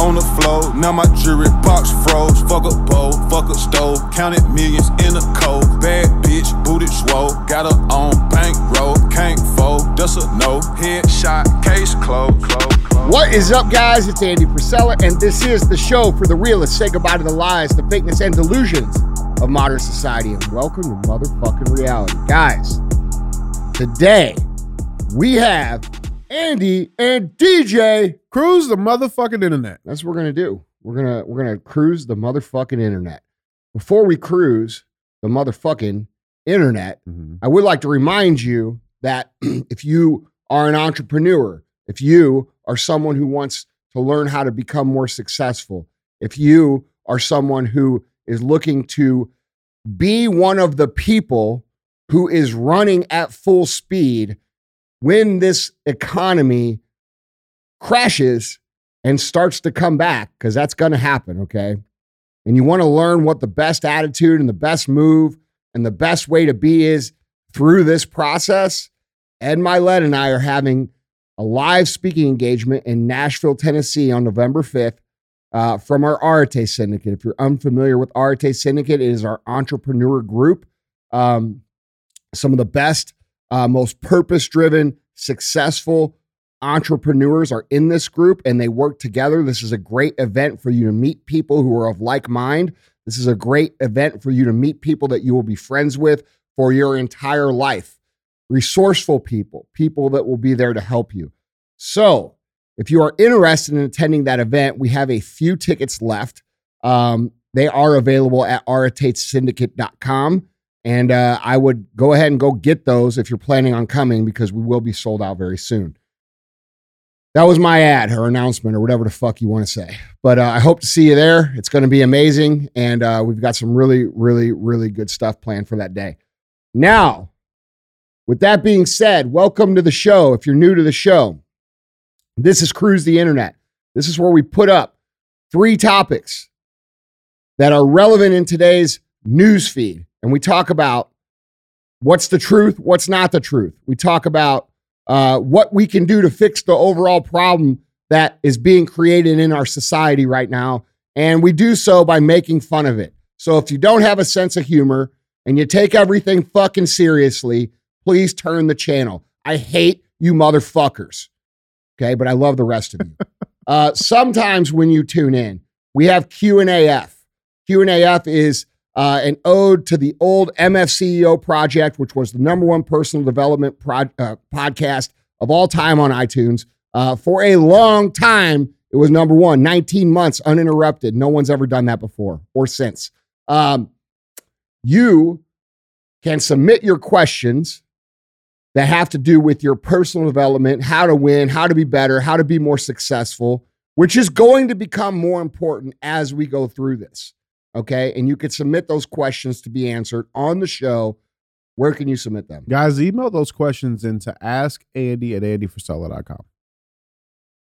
on the floor. Now my jewelry box froze. Fuck a bowl, fuck a stove. Counted millions in a cold. Bad bitch, booted swole. Got her on bankroll. Can't fold, that's a no. Headshot, case closed. Close, close. What is up, guys? It's Andy Frisella, and this is the show for the realists. Say goodbye to the lies, the fakeness, and delusions of modern society, and welcome to motherfucking reality. Guys, today we have Andy and DJ. Cruise the motherfucking internet. That's what we're gonna do. We're gonna we're gonna cruise the motherfucking internet. Before we cruise the motherfucking internet, mm-hmm. I would like to remind you that if you are an entrepreneur, if you are someone who wants to learn how to become more successful, if you are someone who is looking to be one of the people who is running at full speed when this economy crashes and starts to come back, because that's going to happen, okay? And you want to learn what the best attitude and the best move and the best way to be is through this process, Ed Mylett and I are having a live speaking engagement in Nashville, Tennessee on November 5th uh, from our Arete Syndicate. If you're unfamiliar with Arete Syndicate, it is our entrepreneur group. Um, some of the best, uh, most purpose driven, successful entrepreneurs are in this group and they work together. This is a great event for you to meet people who are of like mind. This is a great event for you to meet people that you will be friends with for your entire life. Resourceful people, people that will be there to help you. So, if you are interested in attending that event, we have a few tickets left. Um, they are available at aretesyndicate.com. And uh, I would go ahead and go get those if you're planning on coming because we will be sold out very soon. That was my ad or announcement or whatever the fuck you want to say. But uh, I hope to see you there. It's going to be amazing. And uh, we've got some really, really, really good stuff planned for that day. Now, with that being said, welcome to the show. If you're new to the show, this is Cruise the Internet. This is where we put up three topics that are relevant in today's news feed. And we talk about what's the truth, what's not the truth. We talk about uh, what we can do to fix the overall problem that is being created in our society right now. And we do so by making fun of it. So if you don't have a sense of humor and you take everything fucking seriously, please turn the channel. I hate you motherfuckers. Okay, but I love the rest of you. uh, sometimes when you tune in, we have Q and AF. Q and AF is uh, an ode to the old MFCEO project, which was the number one personal development pro- uh, podcast of all time on iTunes. Uh, for a long time, it was number one, 19 months uninterrupted. No one's ever done that before or since. Um, you can submit your questions that have to do with your personal development, how to win, how to be better, how to be more successful, which is going to become more important as we go through this. Okay. And you can submit those questions to be answered on the show. Where can you submit them? Guys, email those questions in into askandy at andyfrisella.com.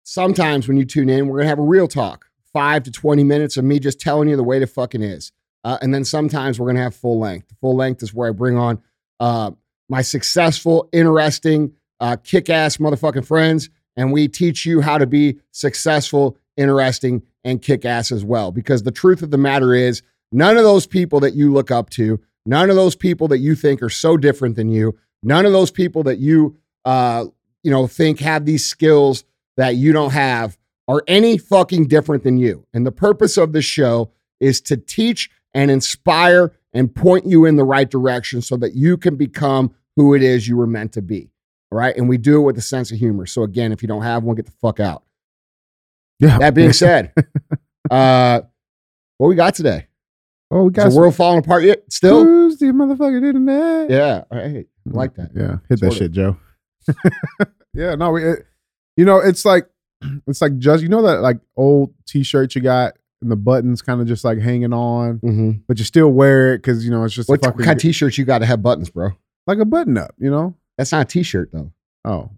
Sometimes when you tune in, we're going to have a real talk, five to 20 minutes of me just telling you the way the fucking is. Uh, and then sometimes we're going to have full length. Full length is where I bring on uh, my successful, interesting, uh, kick ass motherfucking friends, and we teach you how to be successful, interesting, and kick ass as well. Because the truth of the matter is, none of those people that you look up to, none of those people that you think are so different than you, none of those people that you, uh, you know, think have these skills that you don't have are any fucking different than you. And the purpose of this show is to teach and inspire and point you in the right direction so that you can become who it is you were meant to be. All right. And we do it with a sense of humor. So again, if you don't have one, get the fuck out. Yeah. That being said, uh, what we got today? oh, we Is got the world falling apart yet? Still? Cruise the motherfucking internet. Yeah. All right. I like that. Yeah, hit that Sorta. shit, Joe. yeah, no, we, it, you know, it's like it's like just you know that like old T-shirt you got and the buttons kind of just like hanging on, Mm-hmm. but you still wear it because you know it's just a What, fucking, kind of t-shirts you got to have buttons, bro? like a button up. You know, That's not a t-shirt though. oh,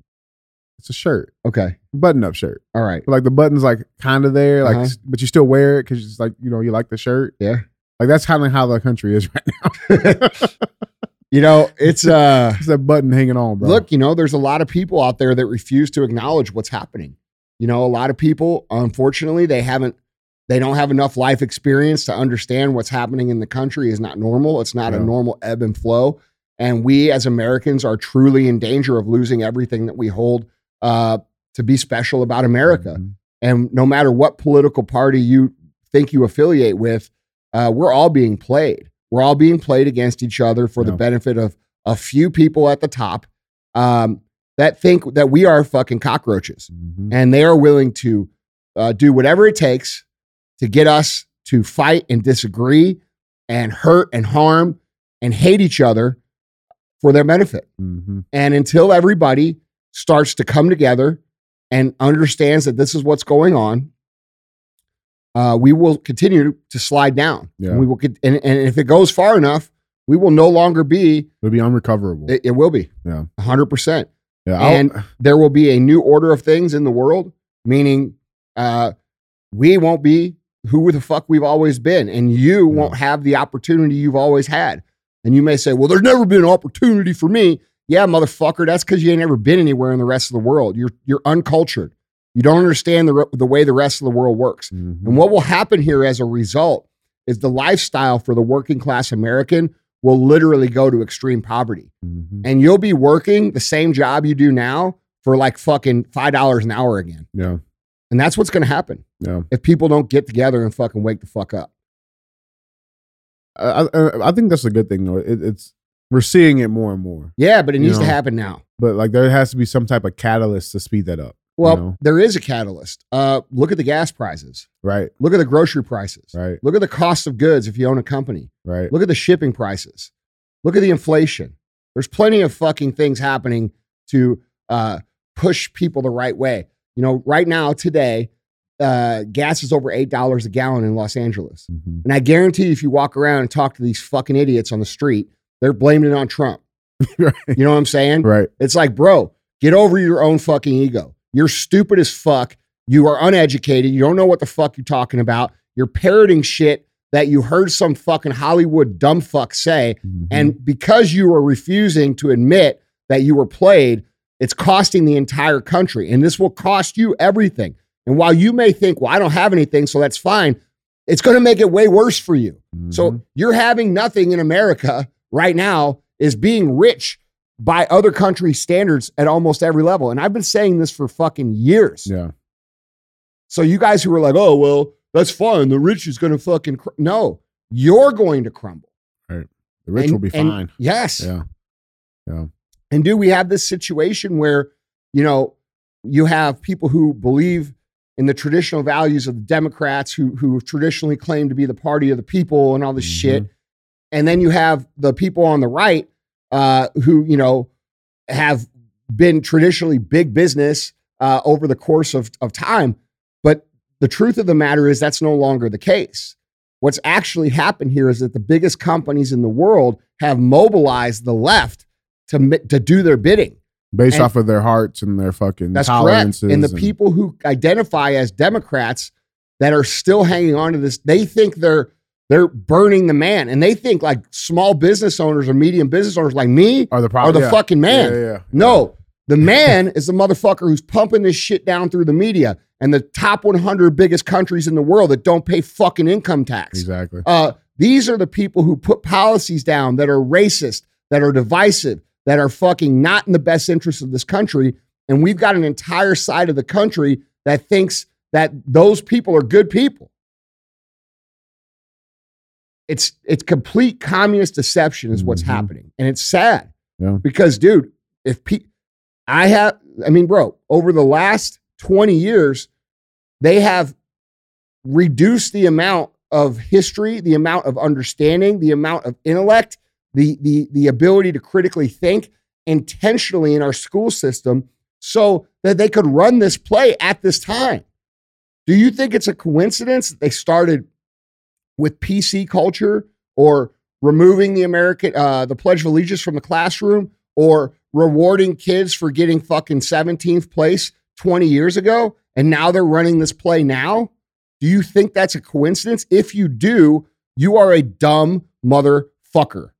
it's a shirt, Okay. button up shirt. All right. But like the buttons like kind of there, like Uh-huh. but you still wear it because it's like you know you like the shirt. Yeah. Like that's kind of how the country is right now. You know, it's uh it's that button hanging on, bro. look, you know, there's a lot of people out there that refuse to acknowledge what's happening. You know, a lot of people, unfortunately, they haven't, they don't have enough life experience to understand what's happening in the country is not normal. It's not a Yeah. normal ebb and flow. And we as Americans are truly in danger of losing everything that we hold uh, to be special about America. Mhm. And no matter what political party you think you affiliate with, uh, we're all being played. We're all being played against each other for the benefit of a few people at the top um, that think that we are fucking cockroaches Mhm. and they are willing to uh, do whatever it takes to get us to fight and disagree and hurt and harm and hate each other for their benefit. Mhm. And until everybody starts to come together and understands that this is what's going on, uh, we will continue to slide down. Yeah. And we will, and, and if it goes far enough, we will no longer be. It'll be unrecoverable. It, it will be. Yeah. hundred percent. yeah, I'll- And there will be a new order of things in the world, meaning uh, we won't be who the fuck we've always been, and you won't have the opportunity you've always had. And you may say, "Well, there's never been an opportunity for me." Yeah, motherfucker, that's because you ain't ever been anywhere in the rest of the world. You're you're uncultured. You don't understand the the way the rest of the world works. Mhm. And what will happen here as a result is the lifestyle for the working class American will literally go to extreme poverty Mhm. and you'll be working the same job you do now for like fucking five dollars an hour again. Yeah, And that's what's gonna happen yeah. if people don't get together and fucking wake the fuck up. I, I, I think that's a good thing though. It, it's we're seeing it more and more, Yeah, but it You needs to happen now. but like there has to be some type of catalyst to speed that up. Well, know? there is a catalyst. Uh, look at the gas prices. Right, Look at the grocery prices. right, Look at the cost of goods if you own a company. right. Look at the shipping prices. Look at the inflation. There's plenty of fucking things happening to uh, push people the right way. You know, right now, today, uh, gas is over $8 a gallon in Los Angeles. Mhm. And I guarantee you, if you walk around and talk to these fucking idiots on the street, they're blaming it on Trump. right, You know what I'm saying? right. It's like, bro, get over your own fucking ego. You're stupid as fuck. You are uneducated. You don't know what the fuck you're talking about. You're parroting shit that you heard some fucking Hollywood dumb fuck say. Mhm. And because you are refusing to admit that you were played, it's costing the entire country. And this will cost you everything. And while you may think, well, I don't have anything, so that's fine, it's going to make it way worse for you. So Mhm. you're having nothing in America right now is being rich by other country standards at almost every level. And I've been saying this for fucking years. yeah, So you guys who are like, oh, well, that's fine. The rich is going to fucking, cr-. no, you're going to crumble. Right. The rich And- will be and- fine. Yes. Yeah, Yeah. And do we have this situation where, you know, you have people who believe in the traditional values of the Democrats who who traditionally claim to be the party of the people and all this Mhm. shit. And then you have the people on the right uh, who, you know, have been traditionally big business uh, over the course of, of time. But the truth of the matter is that's no longer the case. What's actually happened here is that the biggest companies in the world have mobilized the left to, to do their bidding. based And- off of their hearts and their fucking That's correct. And the people who identify as Democrats that are still hanging on to this, they think they're they're burning the man, and they think like small business owners or medium business owners like me are the problem. are the yeah. fucking man. Yeah, yeah. No, the man is the motherfucker who's pumping this shit down through the media and the top 100 biggest countries in the world that don't pay fucking income tax. exactly. Uh, these are the people who put policies down that are racist, that are divisive, that are fucking not in the best interest of this country. And we've got an entire side of the country that thinks that those people are good people. It's it's complete communist deception is what's Mhm. happening, and it's sad. Yeah. Because, dude, if pe- I have, I mean, bro, over the last twenty years, they have reduced the amount of history, the amount of understanding, the amount of intellect, the the the ability to critically think intentionally in our school system so that they could run this play at this time. Do you think it's a coincidence that they started with PC culture or removing the American uh, the Pledge of Allegiance from the classroom or rewarding kids for getting fucking 17th place 20 years ago and now they're running this play now? Do you think that's a coincidence? If you do, you are a dumb motherfucker.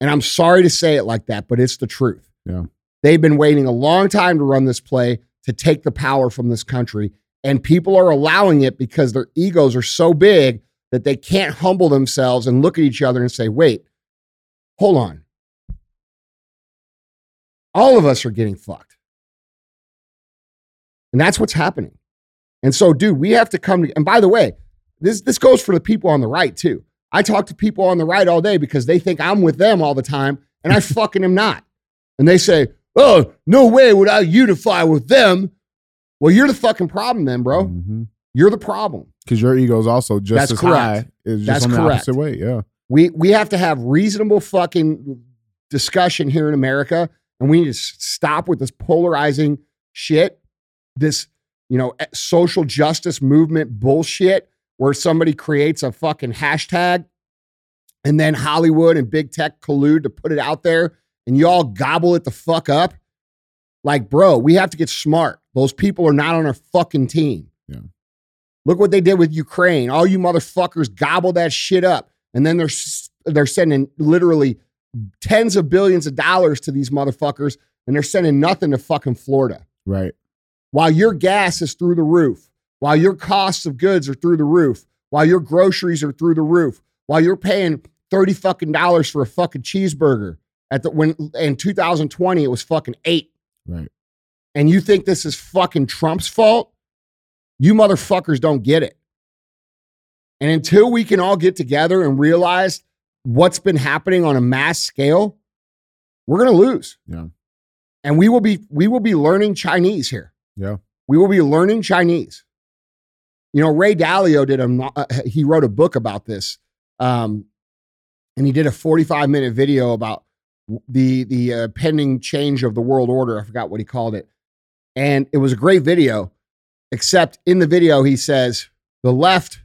And I'm sorry to say it like that, but it's the truth. Yeah. They've been waiting a long time to run this play. to take the power from this country. And people are allowing it because their egos are so big that they can't humble themselves and look at each other and say, wait, hold on. All of us are getting fucked. And that's what's happening. And so, dude, we have to come to, and by the way, this this goes for the people on the right too. I talk to people on the right all day because they think I'm with them all the time, and I fucking am not. And they say, "Oh, no way would I unify with them." Well, you're the fucking problem, then, bro. Mm-hmm. You're the problem. Because your ego is also just That's as correct. high. It's just That's on the correct. opposite way. Yeah. We we have to have reasonable fucking discussion here in America, and we need to stop with this polarizing shit, this you know social justice movement bullshit, where somebody creates a fucking hashtag, and then Hollywood and big tech collude to put it out there, and you all gobble it the fuck up. Like, bro, we have to get smart. Those people are not on our fucking team. Yeah. Look what they did with Ukraine. All you motherfuckers gobble that shit up and then they're they're sending literally tens of billions of dollars to these motherfuckers and they're sending nothing to fucking Florida Right. while your gas is through the roof while your costs of goods are through the roof while your groceries are through the roof while you're paying 30 fucking dollars for a fucking cheeseburger at the when in 2020 it was fucking 8 Right. and you think this is fucking Trump's fault you motherfuckers don't get it and until we can all get together and realize what's been happening on a mass scale, we're going to lose. Yeah. And we will be we will be learning Chinese here. Yeah. We will be learning Chinese. You know, Ray Dalio did a uh, he wrote a book about this. Um, and he did a 45 minute video about the the uh, pending change of the world order. I forgot what he called it. And it was a great video, except in the video he says the left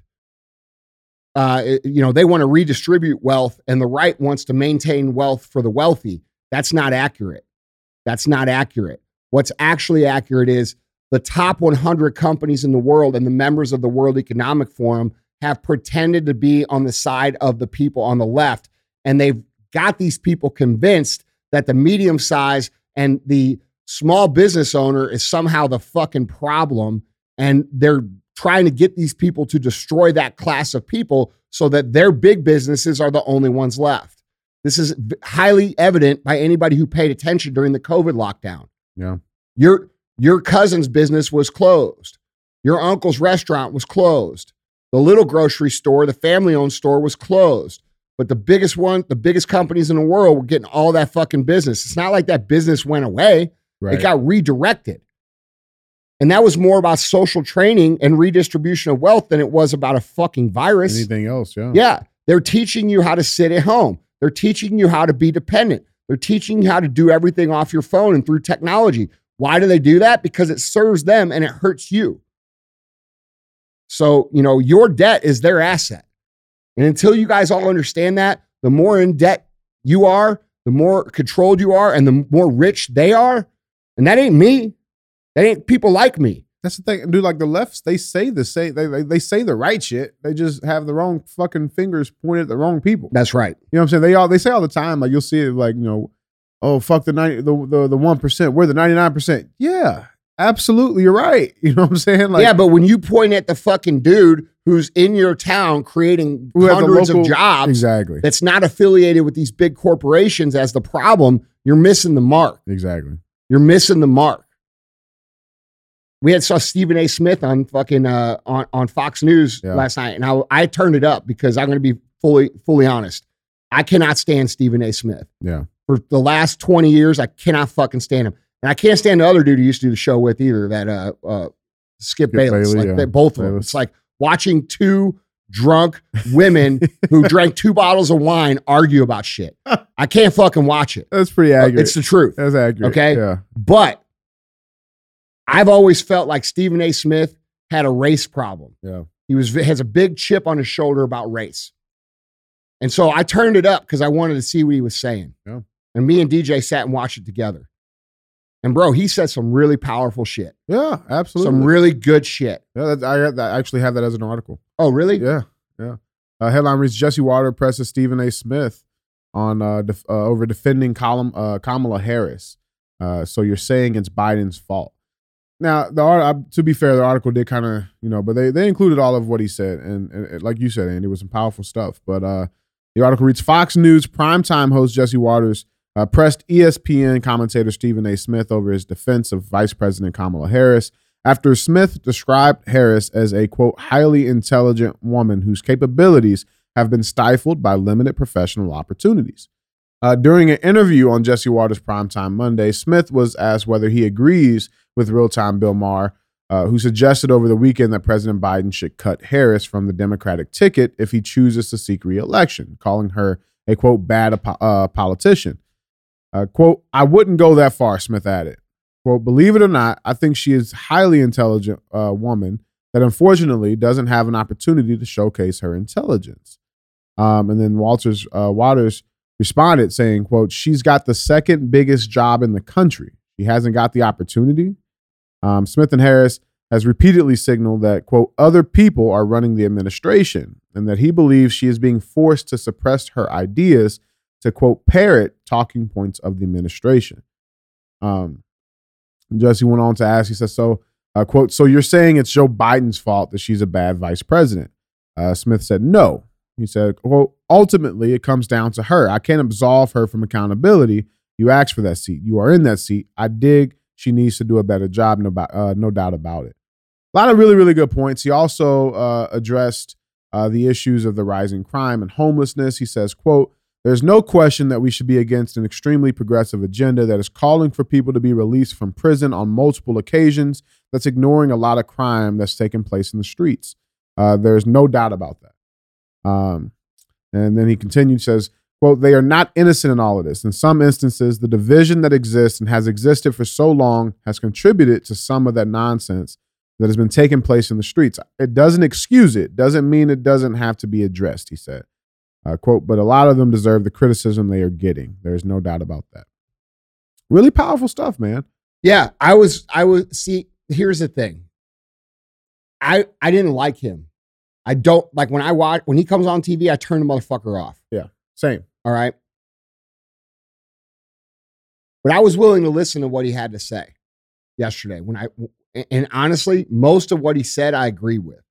uh, you know, they want to redistribute wealth and the right wants to maintain wealth for the wealthy. That's not accurate. That's not accurate. What's actually accurate is the top 100 companies in the world and the members of the World Economic Forum have pretended to be on the side of the people on the left. And they've got these people convinced that the medium size and the small business owner is somehow the fucking problem. And they're trying to get these people to destroy that class of people so that their big businesses are the only ones left. This is highly evident by anybody who paid attention during the COVID lockdown. Yeah. Your your cousin's business was closed. Your uncle's restaurant was closed. The little grocery store, the family-owned store was closed. But the biggest one, the biggest companies in the world were getting all that fucking business. It's not like that business went away. Right. It got redirected. And that was more about social training and redistribution of wealth than it was about a fucking virus. Anything else? Yeah. Yeah. They're teaching you how to sit at home. They're teaching you how to be dependent. They're teaching you how to do everything off your phone and through technology. Why do they do that? Because it serves them and it hurts you. So, you know, your debt is their asset. And until you guys all understand that, the more in debt you are, the more controlled you are, and the more rich they are. And that ain't me. That ain't people like me. That's the thing, dude. Like the lefts, they say the say they, they they say the right shit. They just have the wrong fucking fingers pointed at the wrong people. That's right. You know what I'm saying? They all they say all the time. Like you'll see it. Like you know, oh fuck the ninety the the the one percent. We're the ninety nine percent. Yeah, absolutely. You're right. You know what I'm saying? Like yeah, but when you point at the fucking dude who's in your town creating who have the hundreds of jobs Exactly. that's not affiliated with these big corporations as the problem, you're missing the mark. Exactly. You're missing the mark. We had saw Stephen A. Smith on fucking uh, on on Fox News Yeah. last night, and I I turned it up because I'm going to be fully fully honest. I cannot stand Stephen A. Smith Yeah. for the last 20 years. I cannot fucking stand him, and I can't stand the other dude who used to do the show with either. That uh, uh Skip, Skip Bayless, Bailey, like yeah. they, both of them. It's like watching two drunk women who drank two bottles of wine argue about shit. I can't fucking watch it. That's pretty accurate. It's the truth. That's accurate. Okay. Yeah. But I've always felt like Stephen A. Smith had a race problem. Yeah. He was has a big chip on his shoulder about race. And so I turned it up because I wanted to see what he was saying. Yeah. And me and DJ sat and watched it together. And bro, he said some really powerful shit. Yeah. Absolutely. Some really good shit. yeah. That, I, I actually have that as an article. Oh, really? Yeah. Yeah. Uh, headline reads: Jesse Watters presses Stephen A. Smith on uh, def- uh, over defending column, uh, Kamala Harris. Uh, so you're saying it's Biden's fault? Now, the to be fair, the article did kind of, you know, but they they included all of what he said, and, and like you said, Andy, it was some powerful stuff. But uh, the article reads: Fox News primetime host Jesse Watters uh, pressed ESPN commentator Stephen A. Smith over his defense of Vice President Kamala Harris after Smith described Harris as a quote highly intelligent woman whose capabilities have been stifled by limited professional opportunities. Uh, during an interview on Jesse Watters Primetime Monday, Smith was asked whether he agrees with real time Bill Maher, uh, who suggested over the weekend that President Biden should cut Harris from the Democratic ticket if he chooses to seek reelection, calling her a quote bad uh, politician. Uh, quote, I wouldn't go that far, Smith added. Quote, believe it or not, I think she is highly intelligent uh, woman that unfortunately doesn't have an opportunity to showcase her intelligence. Um, and then Walters uh, Watters responded saying, quote, she's got the second biggest job in the country. She hasn't got the opportunity. Um, Smith and Harris has repeatedly signaled that, quote, other people are running the administration and that he believes she is being forced to suppress her ideas to, quote, parrot talking points of the administration. Um, Jesse went on to ask, he says, so, uh, quote, so you're saying it's Joe Biden's fault that she's a bad vice president? Uh, Smith said, no. He said, well, ultimately, it comes down to her. I can't absolve her from accountability. You asked for that seat. You are in that seat. I dig she needs to do a better job, no, uh, no doubt about it. A lot of really, really good points. He also uh, addressed uh, the issues of the rising crime and homelessness. He says, quote, there's no question that we should be against an extremely progressive agenda that is calling for people to be released from prison on multiple occasions, that's ignoring a lot of crime that's taking place in the streets. Uh, there's no doubt about that. Um, and then he continued, says, quote, they are not innocent in all of this. In some instances, the division that exists and has existed for so long has contributed to some of that nonsense that has been taking place in the streets. It doesn't excuse it, doesn't mean it doesn't have to be addressed, he said. Uh, quote, but a lot of them deserve the criticism they are getting. There's no doubt about that. Really powerful stuff, man. Yeah, I was, I was, see, here's the thing. I, I didn't like him I don't like when I watch when he comes on TV, I turn the motherfucker off. Yeah. Same. All right. But I was willing to listen to what he had to say yesterday. When I and honestly, most of what he said I agree with.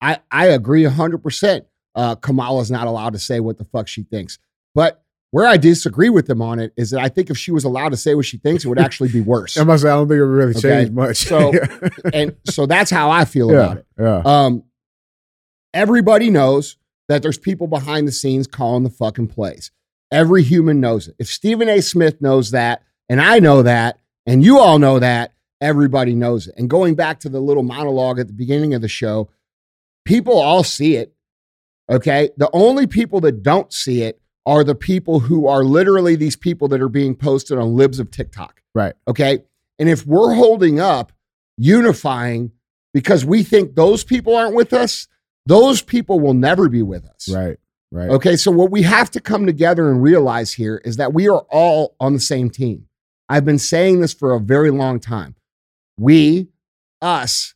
I I agree 100%. Uh Kamala's not allowed to say what the fuck she thinks. But where I disagree with him on it is that I think if she was allowed to say what she thinks, it would actually be worse. I must say, I don't think it would really okay? change much. So, and so that's how I feel yeah, about it. Yeah. Um, Everybody knows that there's people behind the scenes calling the fucking plays. Every human knows it. If Stephen A. Smith knows that, and I know that, and you all know that, everybody knows it. And going back to the little monologue at the beginning of the show, people all see it. Okay. The only people that don't see it are the people who are literally these people that are being posted on libs of TikTok. Right. Okay. And if we're holding up unifying because we think those people aren't with us, those people will never be with us. Right. Right. Okay. So, what we have to come together and realize here is that we are all on the same team. I've been saying this for a very long time. We, us,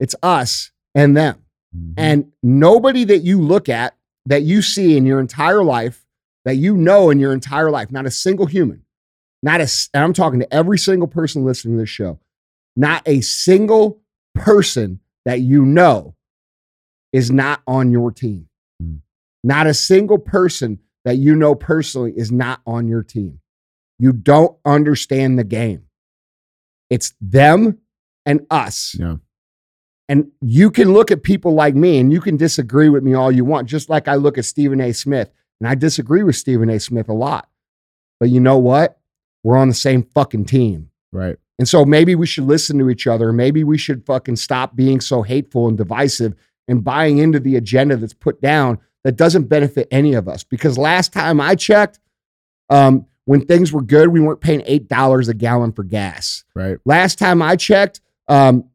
it's us and them. Mm-hmm. And nobody that you look at, that you see in your entire life, that you know in your entire life, not a single human, not a, and I'm talking to every single person listening to this show, not a single person that you know is not on your team. Mm. Not a single person that you know personally is not on your team. You don't understand the game. It's them and us. Yeah. And you can look at people like me and you can disagree with me all you want, just like I look at Stephen A. Smith. And I disagree with Stephen A. Smith a lot. But you know what? We're on the same fucking team. Right. And so maybe we should listen to each other. Maybe we should fucking stop being so hateful and divisive and buying into the agenda that's put down that doesn't benefit any of us. Because last time I checked, um, when things were good, we weren't paying eight dollars a gallon for gas. Right. Last time I checked, um,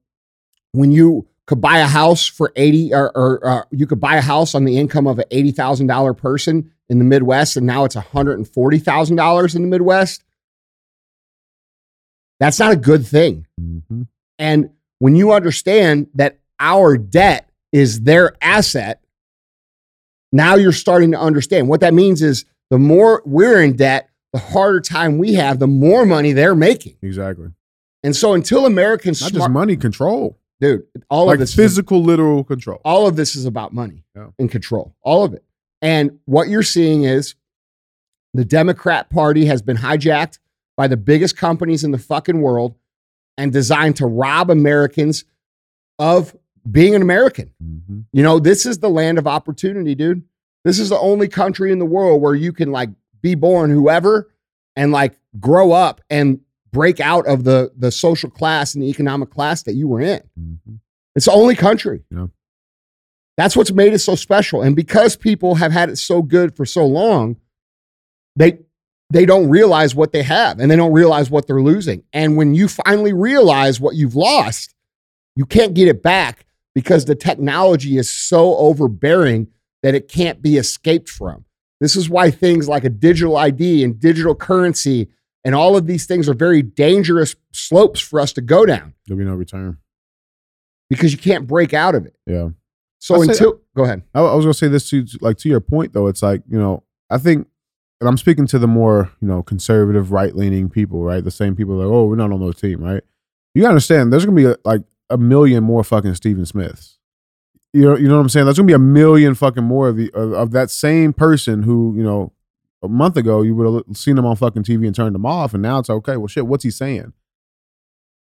when you could buy a house for eighty, or, or uh, you could buy a house on the income of an eighty thousand dollar person in the Midwest, and now it's one hundred and forty thousand dollars in the Midwest. That's not a good thing. Mm-hmm. And when you understand that our debt is their asset. Now you're starting to understand what that means is the more we're in debt, the harder time we have, the more money they're making. Exactly. And so until Americans Not smart, just money, control. dude, all like of this is physical, literal control. all of this is about money Yeah. and control. All of it. And what you're seeing is the Democrat Party has been hijacked by the biggest companies in the fucking world and designed to rob Americans of being an American. Mhm. You know, this is the land of opportunity, dude. This is the only country in the world where you can like be born whoever and like grow up and break out of the the social class and the economic class that you were in. Mhm. It's the only country. Yeah. That's what's made it so special. And because people have had it so good for so long, they they don't realize what they have and they don't realize what they're losing. And when you finally realize what you've lost, you can't get it back because the technology is so overbearing that it can't be escaped from. This is why things like a digital ID and digital currency and all of these things are very dangerous slopes for us to go down There'll be no return. because you can't break out of it. Yeah. So I say- until go ahead. I, I was gonna say this to like to your point though. It's like you know I think, and I'm speaking to the more you know conservative right leaning people, right? The same people like, oh, we're not on the team, right? You gotta understand, there's gonna be a, like a million more fucking Stephen Smiths. You know, you know what I'm saying? There's gonna be a million fucking more of the of, of that same person who you know a month ago you would have seen him on fucking TV and turned him off, and now it's okay. Well, shit, what's he saying?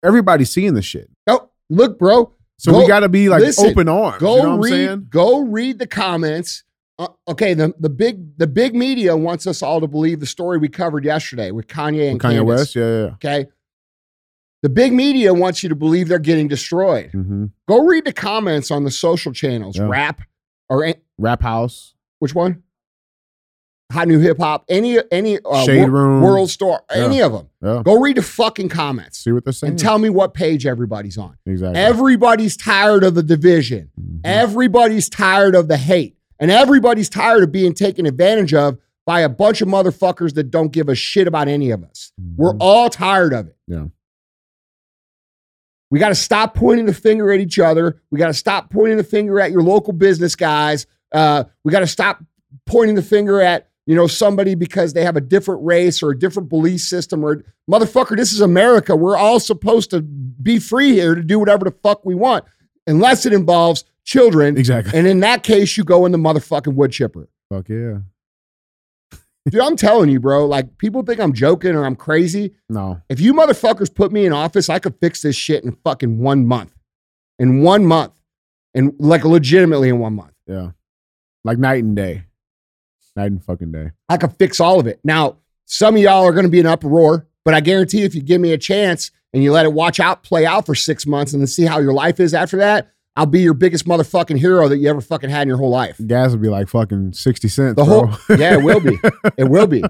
Everybody's seeing this shit, No, look, bro. so Go- we got to be like listen, open arms. Go you know what I'm read. saying? Go read the comments. Uh, okay, the the big the big media wants us all to believe the story we covered yesterday with Kanye and Kanye Candace, West, yeah, yeah. Okay, the big media wants you to believe they're getting destroyed. Mm-hmm. Go read the comments on the social channels. Yeah. Rap or Rap House, which one? Hot new hip hop. Any any uh, Shade wor- Room. WorldStar. Yeah. Any of them. yeah. Go read the fucking comments See what they're saying. and tell me what page everybody's on. exactly. Everybody's tired of the division. Mhm. Everybody's tired of the hate. And everybody's tired of being taken advantage of by a bunch of motherfuckers that don't give a shit about any of us. We're Mhm. all tired of it. Yeah. We got to stop pointing the finger at each other. We got to stop pointing the finger at your local business guys. Uh, we got to stop pointing the finger at you know somebody because they have a different race or a different belief system or motherfucker. This is America. We're all supposed to be free here to do whatever the fuck we want, unless it involves children. exactly. And in that case, you go in the motherfucking wood chipper. Fuck yeah. Dude, I'm telling you, bro. Like people think I'm joking or I'm crazy. No. If you motherfuckers put me in office, I could fix this shit in fucking one month. In one month. And like legitimately in one month. Yeah. Like night and day. Night and fucking day. I could fix all of it. Now, some of y'all are going to be in uproar, but I guarantee if you give me a chance and you let it watch out, play out for six months and then see how your life is after that, I'll be your biggest motherfucking hero that you ever fucking had in your whole life. Gas will be like fucking 60 cents. The bro. whole yeah, it will be. It will be.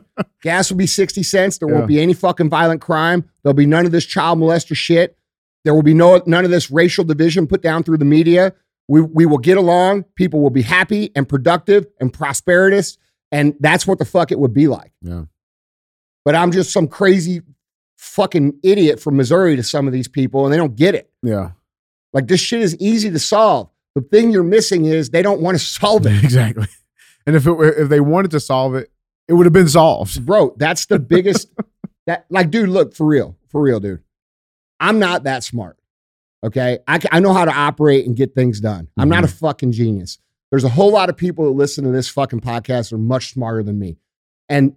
Gas will be 60 cents. There Yeah. won't be any fucking violent crime. There'll be none of this child molester shit. There will be no none of this racial division put down through the media. We we will get along. People will be happy and productive and prosperous. And that's what the fuck it would be like. yeah. But I'm just some crazy fucking idiot from Missouri to some of these people, and they don't get it. Yeah. Like this shit is easy to solve. The thing you're missing is they don't want to solve it. exactly. And if it were, if they wanted to solve it, it would have been solved. bro that's the biggest that like dude look for real for real dude i'm not that smart okay i, I know how to operate and get things done i'm not a mm-hmm. fucking genius there's a whole lot of people that listen to this fucking podcast are much smarter than me and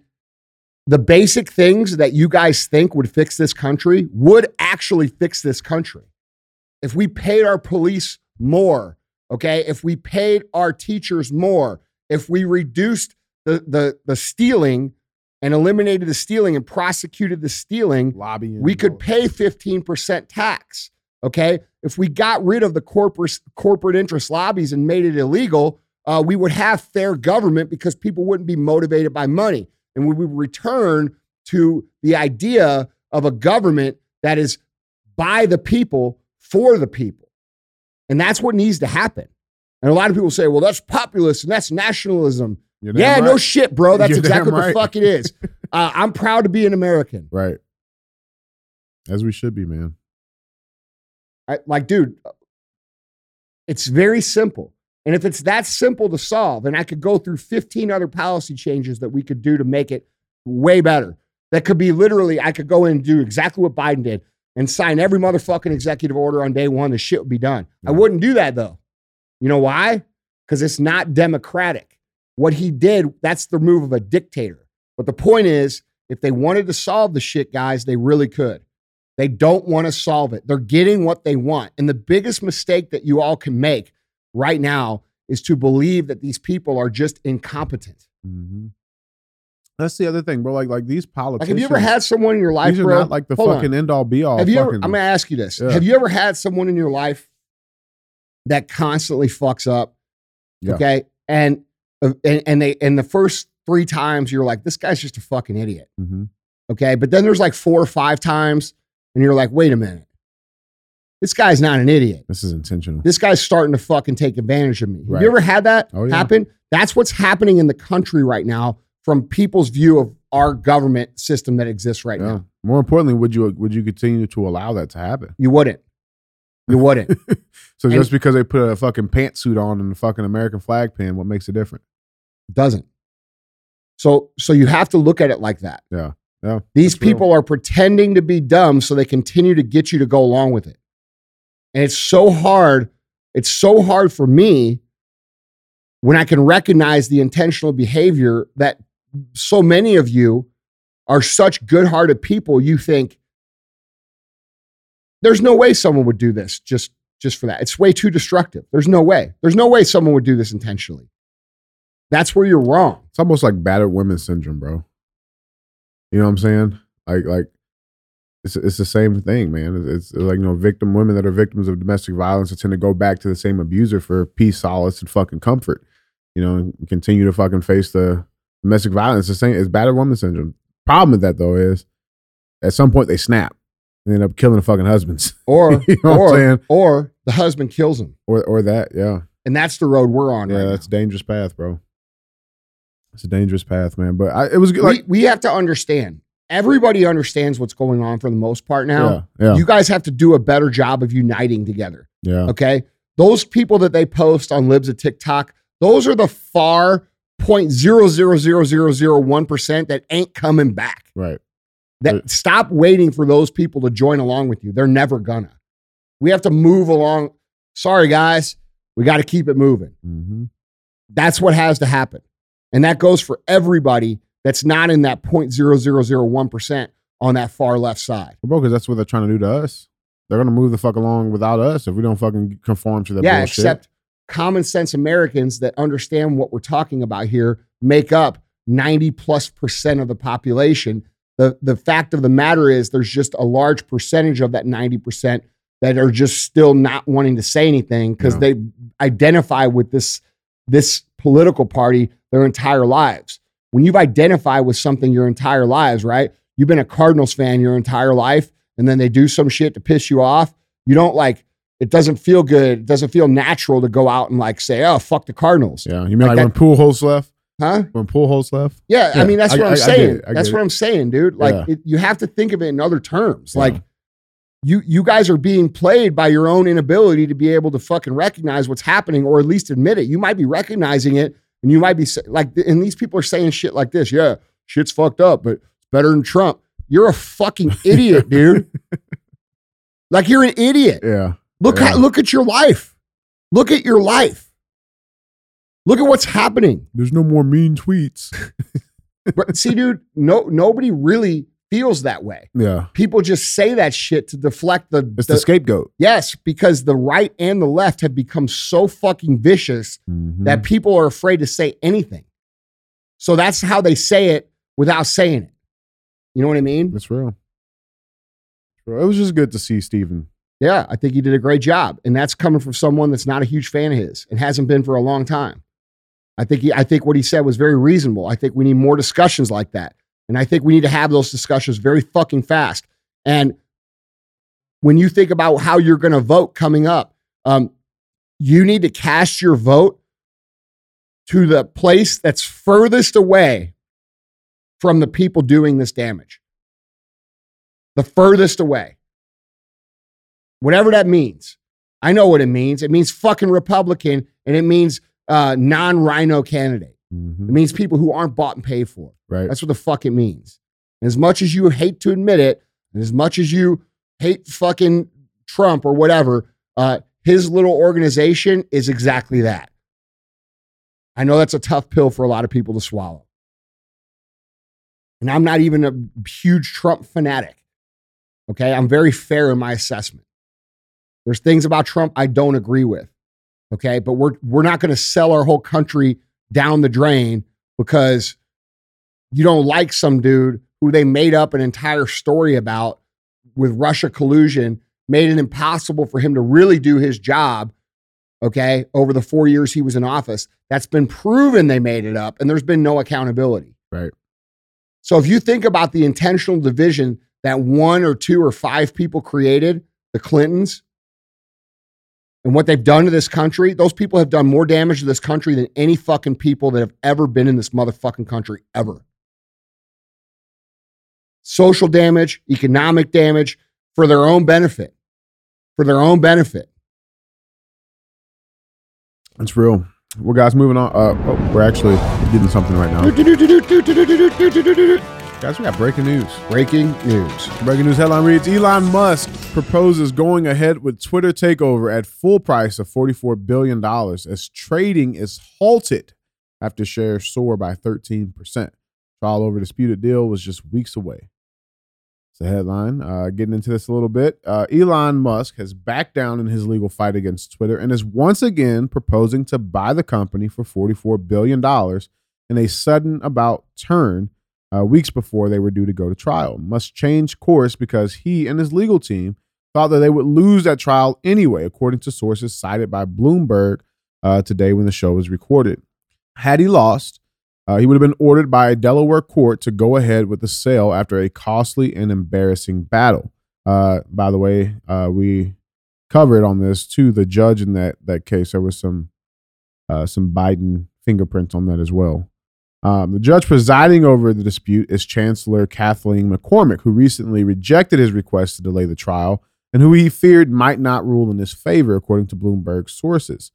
the basic things that you guys think would fix this country would actually fix this country if we paid our police more okay if we paid our teachers more if we reduced the the the stealing and eliminated the stealing and prosecuted the stealing, Lobbying. we could pay 15% tax. Okay. If we got rid of the corporate corporate interest lobbies and made it illegal, uh, we would have fair government because people wouldn't be motivated by money. And we would return to the idea of a government that is by the people for the people. And that's what needs to happen. And a lot of people say, well, that's populist and that's nationalism. Yeah, right. no shit, bro. That's You're exactly what the fuck it is. Uh, I'm proud to be an American. Right. As we should be, man. I, like, dude, it's very simple. And if it's that simple to solve, and I could go through 15 other policy changes that we could do to make it way better, that could be literally, I could go in and do exactly what Biden did and sign every motherfucking executive order on day one, the shit would be done. I wouldn't do that though. You know why? Because it's not democratic. What he did, that's the move of a dictator. But the point is, if they wanted to solve the shit, guys, they really could. They don't want to solve it. They're getting what they want. And the biggest mistake that you all can make right now is to believe that these people are just incompetent. Mhm. That's the other thing, bro. Like like these Like, politicians. have you ever had someone in your life, these are bro? not like the Hold on. fucking end all be all. Have you ever, I'm going to ask you this. Yeah. Have you ever had someone in your life that constantly fucks up? Yeah. Okay. And, uh, and, and they, and the first three times you're like, this guy's just a fucking idiot. Mhm. Okay. But then there's like four or five times and you're like, wait a minute. This guy's not an idiot. This is intentional. This guy's starting to fucking take advantage of me. Have you ever had that Oh, yeah. happen? That's what's happening in the country right now from people's view of our government system that exists right Yeah. now. More importantly, would you would you continue to allow that to happen? You wouldn't. You wouldn't. So And- just because they put a fucking pantsuit on and a fucking American flag pin, what makes it different? doesn't. So so you have to look at it like that. Yeah. Yeah. These That's real. people are pretending to be dumb so they continue to get you to go along with it. And it's so hard. It's so hard for me when I can recognize the intentional behavior that so many of you are such good-hearted people you think there's no way someone would do this just just for that. It's way too destructive. There's no way. There's no way someone would do this intentionally. That's where you're wrong. It's almost like battered women syndrome, bro. You know what I'm saying? Like like it's it's the same thing, man. It's, it's like you know, victim women that are victims of domestic violence that tend to go back to the same abuser for peace, solace, and fucking comfort. You know, and continue to fucking face the domestic violence. The same it's battered woman syndrome. Problem with that though is at some point they snap and end up killing the fucking husbands. Or you know or, or the husband kills him. Or or that, yeah. And that's the road we're on Yeah, right that's now. a dangerous path, bro. It's a dangerous path, man. But I, it was good. Like, we, we have to understand. Everybody understands what's going on for the most part now. yeah, yeah, You guys have to do a better job of uniting together. yeah. Okay. Those people that they post on libs of TikTok, those are the far 0.00001% that ain't coming back. Right. That Right. stop waiting for those people to join along with you. They're never gonna. We have to move along. Sorry, guys. We got to keep it moving. Mm-hmm. That's what has to happen. And that goes for everybody that's not in that 0.0001% on that far left side. Bro, because that's what they're trying to do to us. They're gonna move the fuck along without us if we don't fucking conform to that yeah, bullshit. except common sense Americans that understand what we're talking about here make up 90 plus percent of the population. The, the fact of the matter is, there's just a large percentage of that 90% that are just still not wanting to say anything because they identify with this, this political party their entire lives. When you've identified with something your entire lives, right? You've been a Cardinals fan your entire life, and then they do some shit to piss you off. You don't like it doesn't feel good. It doesn't feel natural to go out and like say, "Oh, fuck the Cardinals," yeah, you mean Like like, when pool holes left? huh? When Pujols left? Yeah, I mean that's I- what I- I'm I saying. That's what it. I'm saying, dude. Like Yeah. it, you have to think of it in other terms. Yeah. Like you you guys are being played by your own inability to be able to fucking recognize what's happening or at least admit it. You might be recognizing it and you might be like and these people are saying shit like this. Yeah, shit's fucked up, but it's better than Trump. You're a fucking idiot, dude. Like you're an idiot. Yeah. Look Yeah. how, look at your life. Look at your life. Look at what's happening. There's no more mean tweets. But see, dude, no nobody really feels that way. Yeah. People just say that shit to deflect the, It's the- the scapegoat. yes, because the right and the left have become so fucking vicious Mhm. that people are afraid to say anything. So that's how they say it without saying it. You know what I mean? It's real. Real. It was just good to see Stephen. Yeah, I think he did a great job, and that's coming from someone that's not a huge fan of his and hasn't been for a long time. I think he, I think what he said was very reasonable. I think we need more discussions like that, and I think we need to have those discussions very fucking fast. And when you think about how you're going to vote coming up, um, you need to cast your vote to the place that's furthest away from the people doing this damage. The furthest away whatever that means. I know what it means. It means fucking Republican and it means uh, non RINO candidate. Mhm. It means people who aren't bought and paid for. Right. That's what the fuck it means. And as much as you hate to admit it, and as much as you hate fucking Trump or whatever. Uh, his little organization is exactly that. I know that's a tough pill for a lot of people to swallow. And I'm not even a huge Trump fanatic. Okay. I'm very fair in my assessment. There's things about Trump I don't agree with. Okay. But we're, we're not going to sell our whole country down the drain because you don't like some dude who they made up an entire story about with Russia collusion, made it impossible for him to really do his job. Okay. Over the four years he was in office, that's been proven they made it up and there's been no accountability. Right. So if you think about the intentional division that one or two or five people created, the Clintons, and what they've done to this country, those people have done more damage to this country than any fucking people that have ever been in this motherfucking country ever. Social damage, economic damage for their own benefit. For their own benefit. It's real. Well, guys, moving on. Uh, oh, we're actually getting something right now. Guys, we got breaking news. Breaking news. Breaking news headline reads Elon Musk proposes going ahead with Twitter takeover at full price of $44 billion as trading is halted after shares soar by 13%. Trial over disputed deal was just weeks away. It's the headline. Uh, getting into this a little bit. Uh, Elon Musk has backed down in his legal fight against Twitter and is once again proposing to buy the company for $44 billion in a sudden about turn uh, weeks before they were due to go to trial. Musk change course because he and his legal team thought that they would lose that trial anyway, according to sources cited by Bloomberg uh, today when the show was recorded. Had he lost, uh, he would have been ordered by a Delaware court to go ahead with the sale after a costly and embarrassing battle. Uh, by the way, uh, we covered on this too. The judge in that that case, there was some uh, some Biden fingerprints on that as well. Um, the judge presiding over the dispute is Chancellor Kathleen McCormick, who recently rejected his request to delay the trial and who he feared might not rule in his favor, according to Bloomberg sources.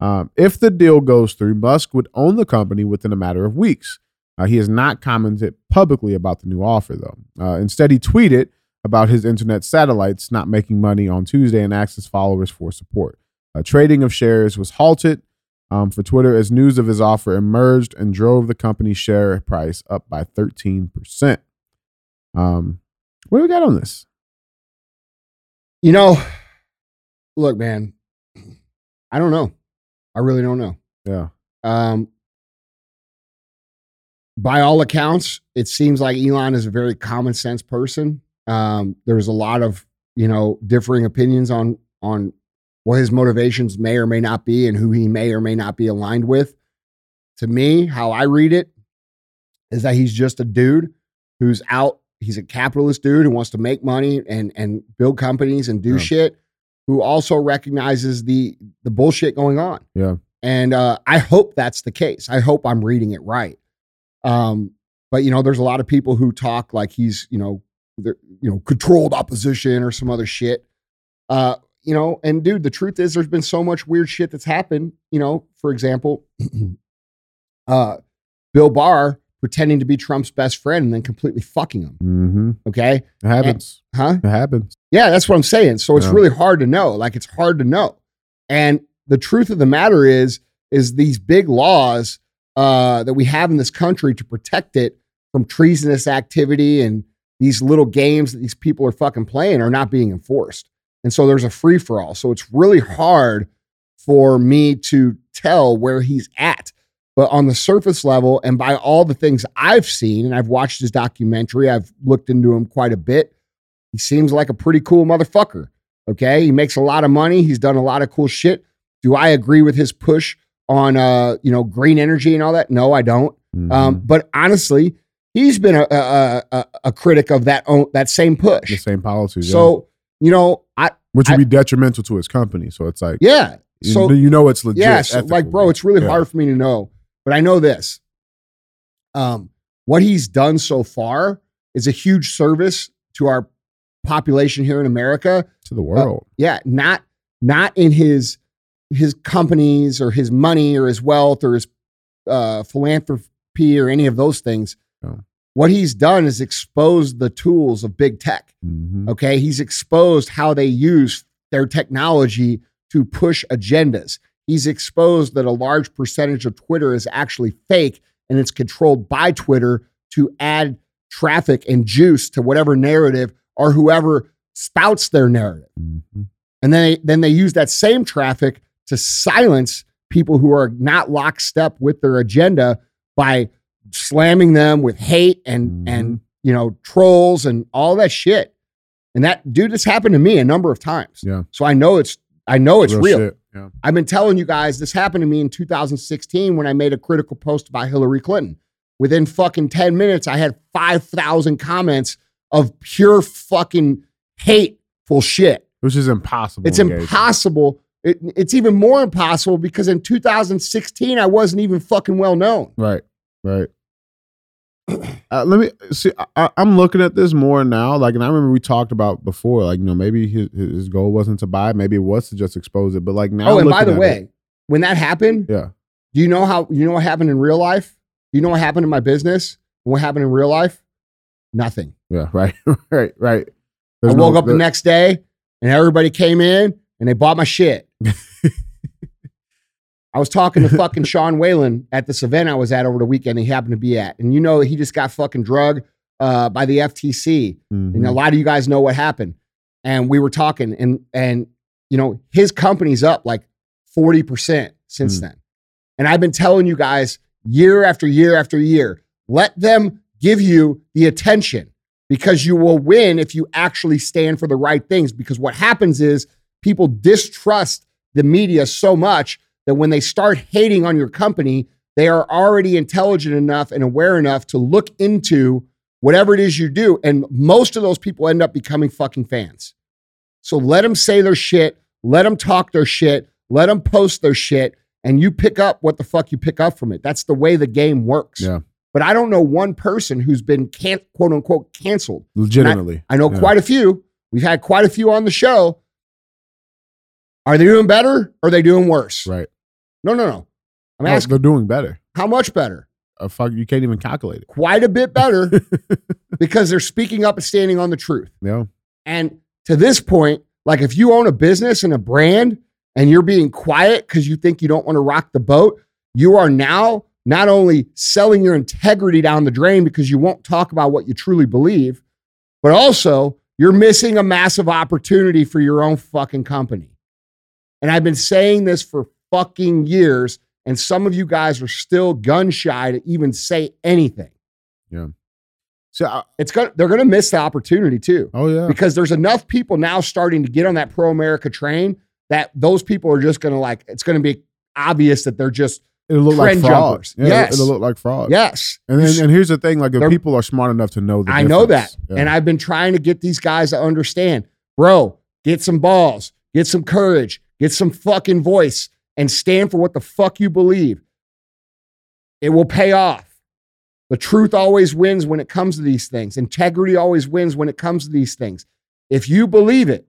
Um, if the deal goes through, Musk would own the company within a matter of weeks. Uh, he has not commented publicly about the new offer, though. Uh, instead, he tweeted about his internet satellites not making money on Tuesday and asked his followers for support. Uh, trading of shares was halted um, for Twitter as news of his offer emerged and drove the company's share price up by 13%. Um, what do we got on this? You know, look, man, I don't know. I really don't know. Yeah. Um, by all accounts, it seems like Elon is a very common sense person. Um, there's a lot of you know differing opinions on on what his motivations may or may not be and who he may or may not be aligned with. To me, how I read it is that he's just a dude who's out. He's a capitalist dude who wants to make money and and build companies and do Yeah. shit. Who also recognizes the the bullshit going on. Yeah. And uh, I hope that's the case. I hope I'm reading it right. Um, but you know, there's a lot of people who talk like he's, you know, the, you know, controlled opposition or some other shit. Uh, you know, and dude, the truth is, there's been so much weird shit that's happened. You know, for example, uh, Bill Barr pretending to be Trump's best friend and then completely fucking him. Mm-hmm. Okay, It happens. huh? It happens. Yeah, that's what I'm saying. So it's Yeah. really hard to know. Like it's hard to know. And the truth of the matter is, is these big laws uh, that we have in this country to protect it from treasonous activity and these little games that these people are fucking playing are not being enforced. And so there's a free for all. So it's really hard for me to tell where he's at. But on the surface level, and by all the things I've seen, and I've watched his documentary, I've looked into him quite a bit. He seems like a pretty cool motherfucker. Okay. He makes a lot of money. He's done a lot of cool shit. Do I agree with his push on uh, you know, green energy and all that? No, I don't. Mhm. Um, but honestly, he's been a a, a, a critic of that own, that same push, the same policies. yeah. So, you know, I which would I- be detrimental to his company. So it's like, yeah. you, So you know, it's legit. yeah, so, like, bro, it's really Yeah. hard for me to know, but I know this. Um, what he's done so far is a huge service to our population here in America. to the world. Yeah, not not in his his companies or his money or his wealth or his uh, philanthropy or any of those things. No. What he's done is exposed the tools of big tech. Mhm. Okay. He's exposed how they use their technology to push agendas. He's exposed that a large percentage of Twitter is actually fake and it's controlled by Twitter to add traffic and juice to whatever narrative or whoever spouts their narrative. Mhm. And then they, then they use that same traffic to silence people who are not lockstep with their agenda by slamming them with hate and Mhm. and you know trolls and all that shit. And that dude, this happened to me a number of times. Yeah. So I know it's I know it's real. shit. Yeah. I've been telling you guys this happened to me in 2016 when I made a critical post about Hillary Clinton. Within fucking 10 minutes, I had 5,000 comments of pure fucking hateful shit. Which is impossible. It's impossible. It, it's even more impossible because in 2016, I wasn't even fucking well known. Right. Right. Uh, let me see. I, I'm looking at this more now. Like, and I remember we talked about before. Like, you know, maybe his, his goal wasn't to buy. Maybe it was to just expose it. But like now, oh, and by the way, it- when that happened, yeah, do you know how, you know what happened in real life? You know what happened in my business? What happened in real life? Nothing. yeah, right, right, right. I woke no- up the next day and everybody came in and they bought my shit. I was talking to fucking Sean Whalen at this event I was at over the weekend. He happened to be at, and you know he just got fucking drugged uh, by the FTC. Mhm. And a lot of you guys know what happened. And we were talking, and and you know his company's up like forty percent since Mm. then. And I've been telling you guys year after year after year, let them give you the attention because you will win if you actually stand for the right things. Because what happens is people distrust the media so much that when they start hating on your company, they are already intelligent enough and aware enough to look into whatever it is you do. And most of those people end up becoming fucking fans. So let them say their shit, let them talk their shit, let them post their shit, and you pick up what the fuck you pick up from it. That's the way the game works. Yeah. But I don't know one person who's been can quote unquote canceled. legitimately. I know Yeah. quite a few. We've had quite a few on the show. Are they doing better or are they doing worse? Right. No, no, no. I'm No, asking they're doing better. how much better? Uh, fuck, you can't even calculate it. Quite a bit better because they're speaking up and standing on the truth. yeah. And to this point, like if you own a business and a brand and you're being quiet because you think you don't want to rock the boat, you are now not only selling your integrity down the drain because you won't talk about what you truly believe, but also you're missing a massive opportunity for your own fucking company. And I've been saying this for fucking years, and some of you guys are still gun shy to even say anything. Yeah. So, I, It's gonna they're gonna miss the opportunity too oh yeah. because there's enough people now starting to get on that pro America train that those people are just going to like, it's going to be obvious that they're just, It'll look like fraud. jumpers. Yeah, it'll- it'll, look like fraud. yes. And then, and here's the thing: like, if people are smart enough to know the I know that. Yeah. And I've been trying to get these guys to understand, bro, get some balls, get some courage, get some fucking voice, and stand for what the fuck you believe. It will pay off. The truth always wins when it comes to these things. Integrity always wins when it comes to these things. If you believe it,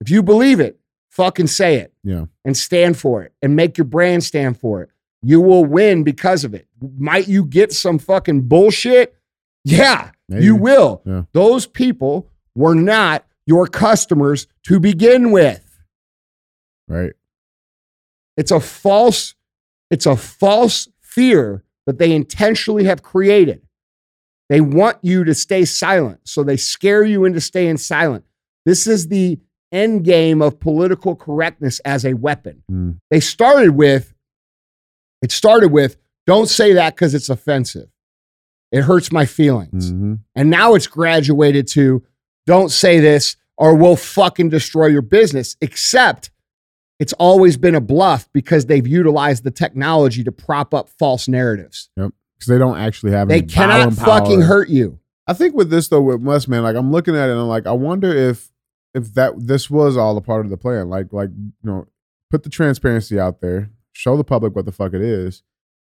if you believe it, fucking say it. Yeah. And stand for it and make your brand stand for it. You will win because of it. Might you get some fucking bullshit? Yeah, Maybe. you will. Yeah. Those people were not your customers to begin with. right. It's a false, it's a false fear that they intentionally have created. They want you to stay silent. So they scare you into staying silent. This is the end game of political correctness as a weapon. Mm. They started with, it started with, don't say that because it's offensive. It hurts my feelings. Mhm. And now it's graduated to don't say this or we'll fucking destroy your business, except it's always been a bluff because they've utilized the technology to prop up false narratives. Yep. Because they don't actually have. They cannot fucking hurt you. I think with this though, with Musk, man, like I'm looking at it and I'm like, I wonder if if that this was all a part of the plan. Like, like you know, put the transparency out there, show the public what the fuck it is,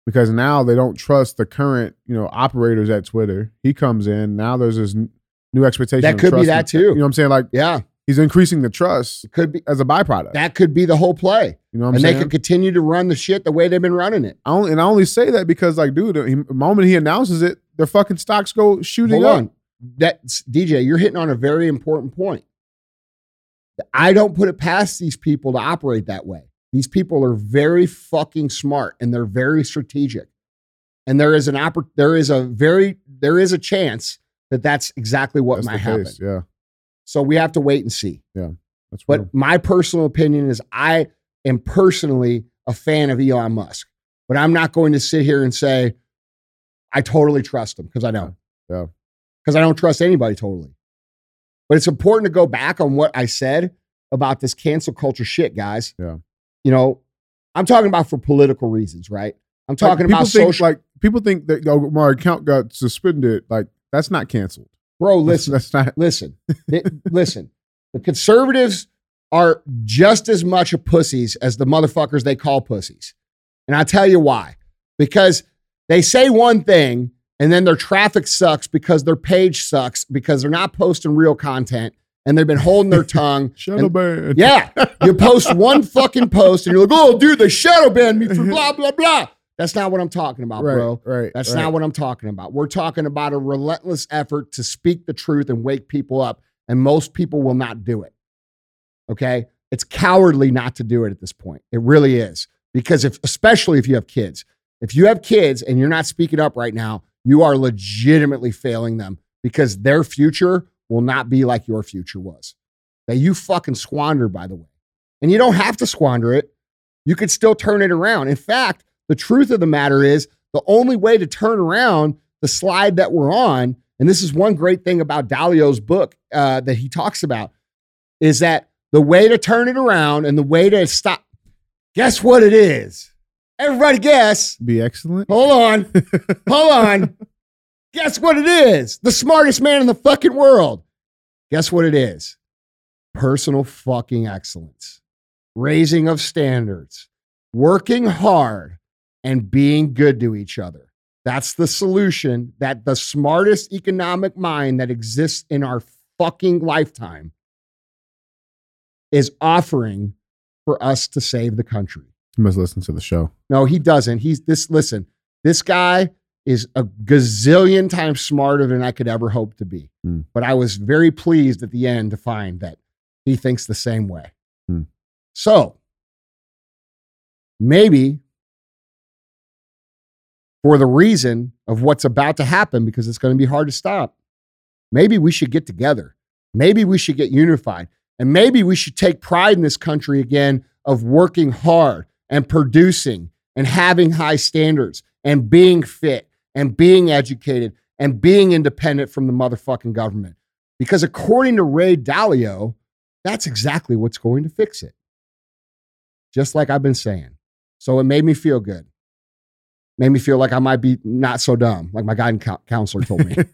because now they don't trust the current you know operators at Twitter. He comes in now. There's this new expectation. That could be that too. You know what I'm saying? Like Yeah, he's increasing the trust could be. as a byproduct. That could be the whole play. you know what I'm and saying? they could continue to run the shit the way they've been running it. I only, and I only say that because, like, dude, the moment he announces it, their fucking stocks go shooting Hold up. on. That's DJ, you're hitting on a very important point. I don't put it past these people to operate that way. These people are very fucking smart and they're very strategic. And there is an oppor- there is a very there is a chance that that's exactly what That's might happen. case. Yeah, So we have to wait and see. Yeah. That's But real. my personal opinion is I am personally a fan of Elon Musk. But I'm not going to sit here and say I totally trust him because I don't. Yeah. Because I don't trust anybody totally. But it's important to go back on what I said about this cancel culture shit, guys. Yeah. You know, I'm talking about for political reasons, right? I'm talking people about think, social. like people think that oh, my account got suspended. Like that's not canceled. Bro, listen. that's not. Listen, Th- listen. The conservatives are just as much of pussies as the motherfuckers they call pussies. And I'll tell you why. Because they say one thing and then their traffic sucks because their page sucks because they're not posting real content and they've been holding their tongue. Shadow And- ban. Yeah. You post one fucking post and you're like, oh, dude, they shadow banned me for blah, blah, blah. That's not what I'm talking about, right, bro. right. That's right. not what I'm talking about. We're talking about a relentless effort to speak the truth and wake people up. And most people will not do it. Okay. It's cowardly not to do it at this point. It really is. Because if, especially if you have kids, if you have kids and you're not speaking up right now, you are legitimately failing them because their future will not be like your future was. That you fucking squandered, by the way. And you don't have to squander it. You could still turn it around. In fact, the truth of the matter is the only way to turn around the slide that we're on, and this is one great thing about Dalio's book uh, that he talks about, is that the way to turn it around and the way to stop. Guess what it is? Everybody guess. Be excellent. Hold on. Hold on. Guess what it is? The smartest man in the fucking world. Guess what it is? Personal fucking excellence, raising of standards, working hard, and being good to each other. That's the solution that the smartest economic mind that exists in our fucking lifetime is offering for us to save the country. You must listen to the show. No, he doesn't. He's this. Listen, this guy is a gazillion times smarter than I could ever hope to be. Hmm. But I was very pleased at the end to find that he thinks the same way. Hmm. So maybe for the reason of what's about to happen, because it's going to be hard to stop, maybe we should get together. Maybe we should get unified. And maybe we should take pride in this country again of working hard and producing and having high standards and being fit and being educated and being independent from the motherfucking government. Because according to Ray Dalio, that's exactly what's going to fix it. Just like I've been saying. So it made me feel good. Made me feel like I might be not so dumb, like my guidance counselor told me.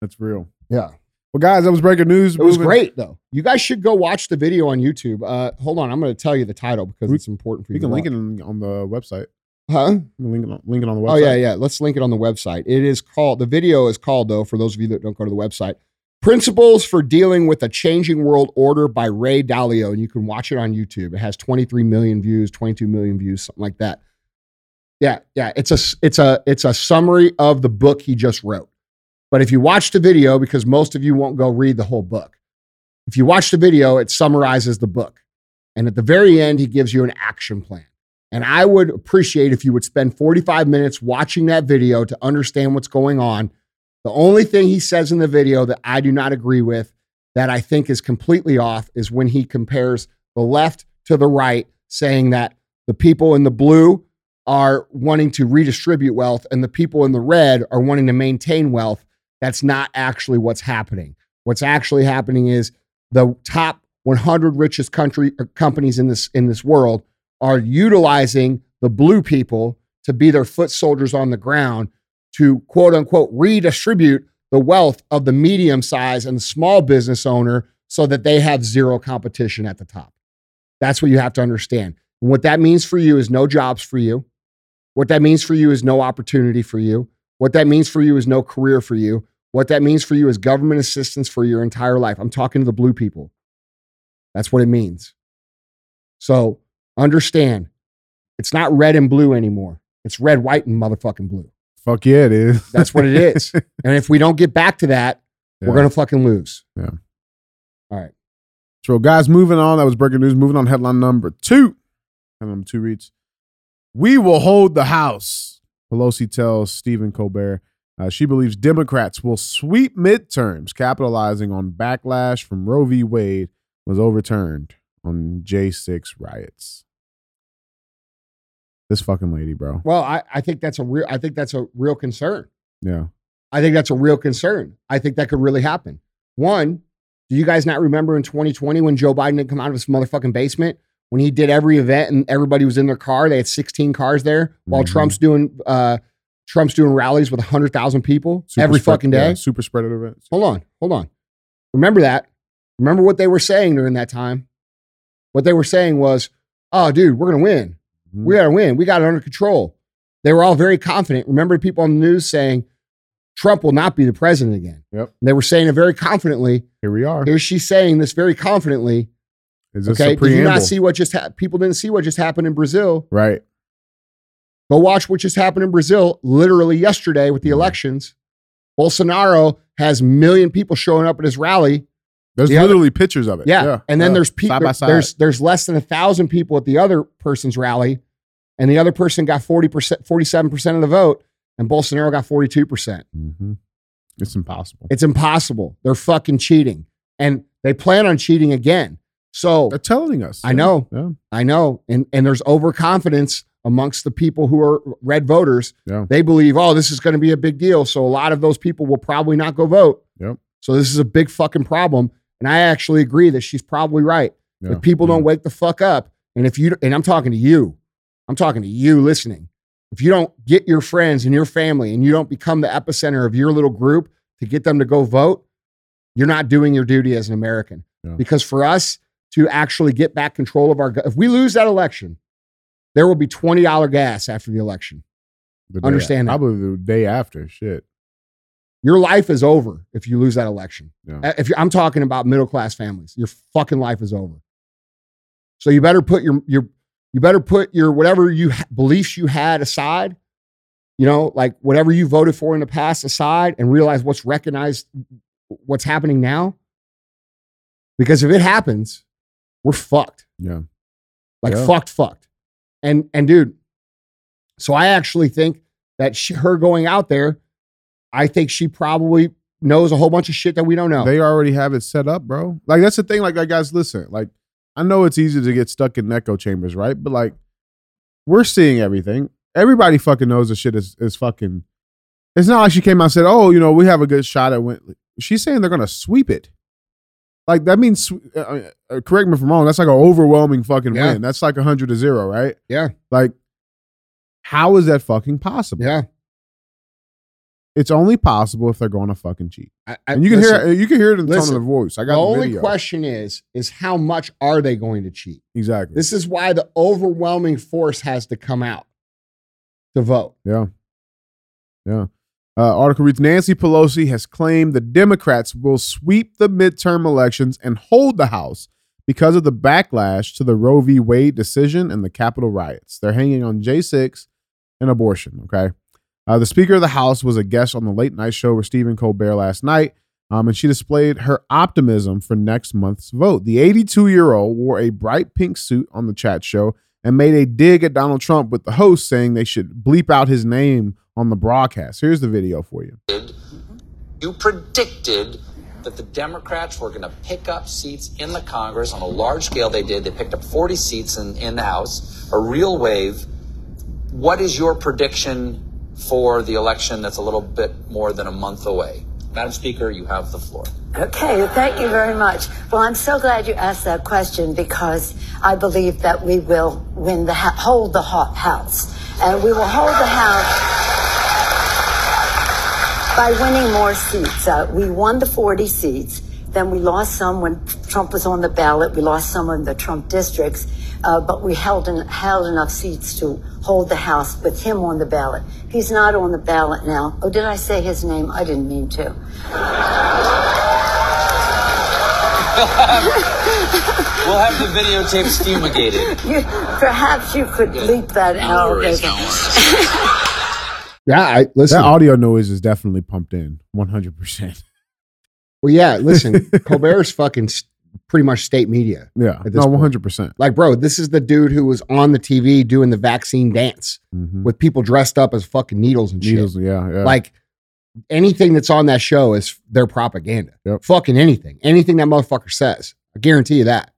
That's real. yeah. Well, guys, that was breaking news. It was great though. You guys should go watch the video on YouTube. Uh, hold on, I'm going to tell you the title because We- it's important for you. We to can link it on, on the website. Huh? Link it on, link it on the website. Oh yeah, yeah. Let's link it on the website. It is called. The video is called though. For those of you that don't go to the website, "Principles for Dealing with a Changing World Order" by Ray Dalio, and you can watch it on YouTube. It has 23 million views, 22 million views, something like that. Yeah, yeah. It's a it's a it's a summary of the book he just wrote. But if you watch the video, because most of you won't go read the whole book, if you watch the video, it summarizes the book, and at the very end, he gives you an action plan. And I would appreciate if you would spend 45 minutes watching that video to understand what's going on. The only thing he says in the video that I do not agree with, that I think is completely off, is when he compares the left to the right, saying that the people in the blue are wanting to redistribute wealth and the people in the red are wanting to maintain wealth. That's not actually what's happening. What's actually happening is the top 100 richest country uh, companies in this in this world are utilizing the blue people to be their foot soldiers on the ground to quote unquote redistribute the wealth of the medium size and small business owner so that they have zero competition at the top. That's what you have to understand. And what that means for you is no jobs for you. What that means for you is no opportunity for you. What that means for you is no career for you. What that means for you is government assistance for your entire life. I'm talking to the blue people. That's what it means. So understand it's not red and blue anymore. It's red, white, and motherfucking blue. Fuck yeah, it is. That's what it is. and if we don't get back to that, Yeah. we're gonna fucking lose. Yeah. All right. So, guys, moving on. That was breaking news. Moving on, headline number two. Headline number two reads We will hold the House. Pelosi tells Stephen Colbert uh, she believes Democrats will sweep midterms, capitalizing on backlash from Roe v. Wade was overturned on J6 riots. This fucking lady, bro. Well, I, I think that's a real I think that's a real concern. Yeah. I think that's a real concern. I think that could really happen. One, do you guys not remember in 2020 when Joe Biden didn't come out of his motherfucking basement? When he did every event and everybody was in their car, they had 16 cars there while Mhm. Trump's doing uh Trump's doing rallies with 100,000 people Super every spread- fucking day. yeah, super spreader events. Hold on, hold on. Remember that. Remember what they were saying during that time. What they were saying was, "Oh, dude, we're gonna win. Mhm. We gotta win. We got it under control." They were all very confident. Remember people on the news saying, "Trump will not be the president again." Yep. And they were saying it very confidently. Here we are. Here she's saying this very confidently. Is this Okay, did you not see what just happened? People didn't see what just happened in Brazil. right. Go watch what just happened in Brazil literally yesterday with the elections. Bolsonaro has million people showing up at his rally There's The other- literally pictures of it. Yeah. And then yeah. there's people side by side. there's there's less than a thousand people at the other person's rally, and the other person got 40%, 47% of the vote, and Bolsonaro got 42%. Mhm. It's impossible. It's impossible. They're fucking cheating. And they plan on cheating again. So They're telling us. I know. Yeah. I know. And and there's overconfidence amongst the people who are red voters. Yeah. They believe, oh, this is going to be a big deal. So a lot of those people will probably not go vote. Yep. So this is a big fucking problem. And I actually agree that she's probably right. Yeah. If people Yeah. don't wake the fuck up, and if you and I'm talking to you, I'm talking to you listening. If you don't get your friends and your family and you don't become the epicenter of your little group to get them to go vote, you're not doing your duty as an American. Yeah. Because for us to actually get back control of our if we lose that election, there will be $20 gas after the election. The understand that. Probably the day after. Shit. Your life is over if you lose that election. Yeah. If I'm talking about middle class families, your fucking life is over. So you better put your your you better put your whatever you ha- beliefs you had aside, you know, like whatever you voted for in the past aside, and realize what's recognized, what's happening now. Because if it happens, we're fucked. Yeah. like Yeah. fucked, fucked. And and dude, so I actually think that she, her going out there, I think she probably knows a whole bunch of shit that we don't know. They already have it set up, bro. Like that's the thing. Like, like, guys, listen. Like, I know it's easy to get stuck in echo chambers, right? But like, we're seeing everything. Everybody fucking knows the shit is is fucking. It's not like she came out and said, "Oh, you know, we have a good shot at win." She's saying they're gonna sweep it. Like that means, uh, uh, correct me if I'm wrong. That's like an overwhelming fucking Yeah. win. That's like a hundred to zero, right? Yeah. Like, how is that fucking possible? yeah, It's only possible if they're going to fucking cheat. I, I, And you can listen, hear you can hear it in the tone of the voice. I The got the, only video. question is is how much are they going to cheat? Exactly. This is why the overwhelming force has to come out to vote. Yeah. Yeah. Uh, article reads Nancy Pelosi has claimed the Democrats will sweep the midterm elections and hold the House because of the backlash to the Roe v. Wade decision and the Capitol riots. They're hanging on J6 and abortion. Okay. Uh, the Speaker of the House was a guest on the late night show with Stephen Colbert last night, um, and she displayed her optimism for next month's vote. The 82 year old wore a bright pink suit on the chat show and made a dig at Donald Trump with the host saying they should bleep out his name on the broadcast. Here's the video for you. You predicted that the Democrats were going to pick up seats in the Congress on a large scale. They did. They picked up 40 seats in, in the House, a real wave. What is your prediction for the election that's a little bit more than a month away? Madam Speaker, you have the floor. Okay, thank you very much. Well, I'm so glad you asked that question because I believe that we will win the ha- hold the ho- house, and we will hold the house by winning more seats. Uh, we won the 40 seats. Then we lost some when Trump was on the ballot. We lost some in the Trump districts, uh, but we held en- held enough seats to hold the House with him on the ballot. He's not on the ballot now. Oh, did I say his name? I didn't mean to. We'll have the videotapes fumigated. You, perhaps you could leap that No out. worries, no worries. Yeah, I listen. That audio noise is definitely pumped in 100%. well, yeah, listen. Colbert's fucking s- pretty much state media. Yeah. No, 100%. Like, bro, this is the dude who was on the TV doing the vaccine dance Mhm. with people dressed up as fucking needles and Needles, shit. yeah, yeah. Like anything that's on that show is their propaganda. Yep. Fucking anything. Anything that motherfucker says. I guarantee you that.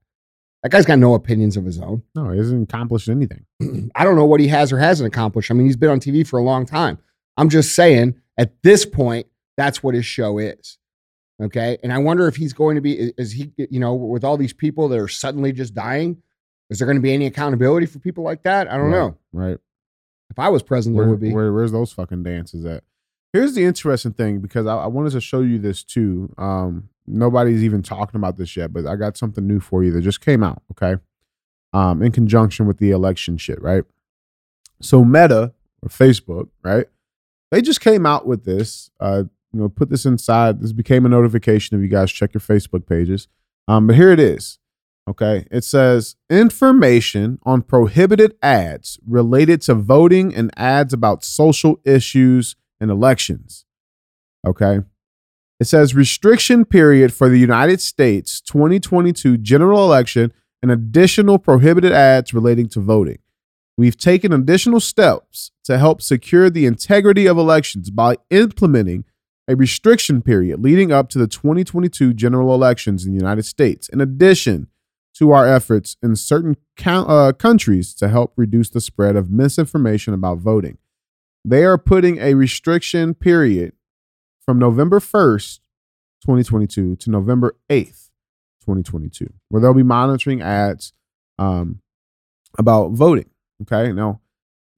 That guy's got no opinions of his own. no, he hasn't accomplished anything. I don't know what he has or hasn't accomplished. I mean, he's been on TV for a long time. I'm just saying, at this point, that's what his show is. Okay. And I wonder if he's going to be, is he, you know, with all these people that are suddenly just dying, is there going to be any accountability for people like that? I don't Right, know. Right. If I was president, Where, there would be. where- where's those fucking dances at? Here's the interesting thing because I, I wanted to show you this too. Um, nobody's even talking about this yet, but I got something new for you that just came out. Okay, um, in conjunction with the election shit, right? So Meta or Facebook, right? They just came out with this. Uh, you know, put this inside. This became a notification if you guys check your Facebook pages. Um, but here it is. Okay. It says information on prohibited ads related to voting and ads about social issues and elections. Okay. It says restriction period for the United States 2022 general election and additional prohibited ads relating to voting. We've taken additional steps to help secure the integrity of elections by implementing a restriction period leading up to the 2022 general elections in the United States. In addition, to our efforts in certain count, uh, countries to help reduce the spread of misinformation about voting. They are putting a restriction period from November 1st, 2022 to November 8th, 2022, where they'll be monitoring ads um, about voting. Okay. Now,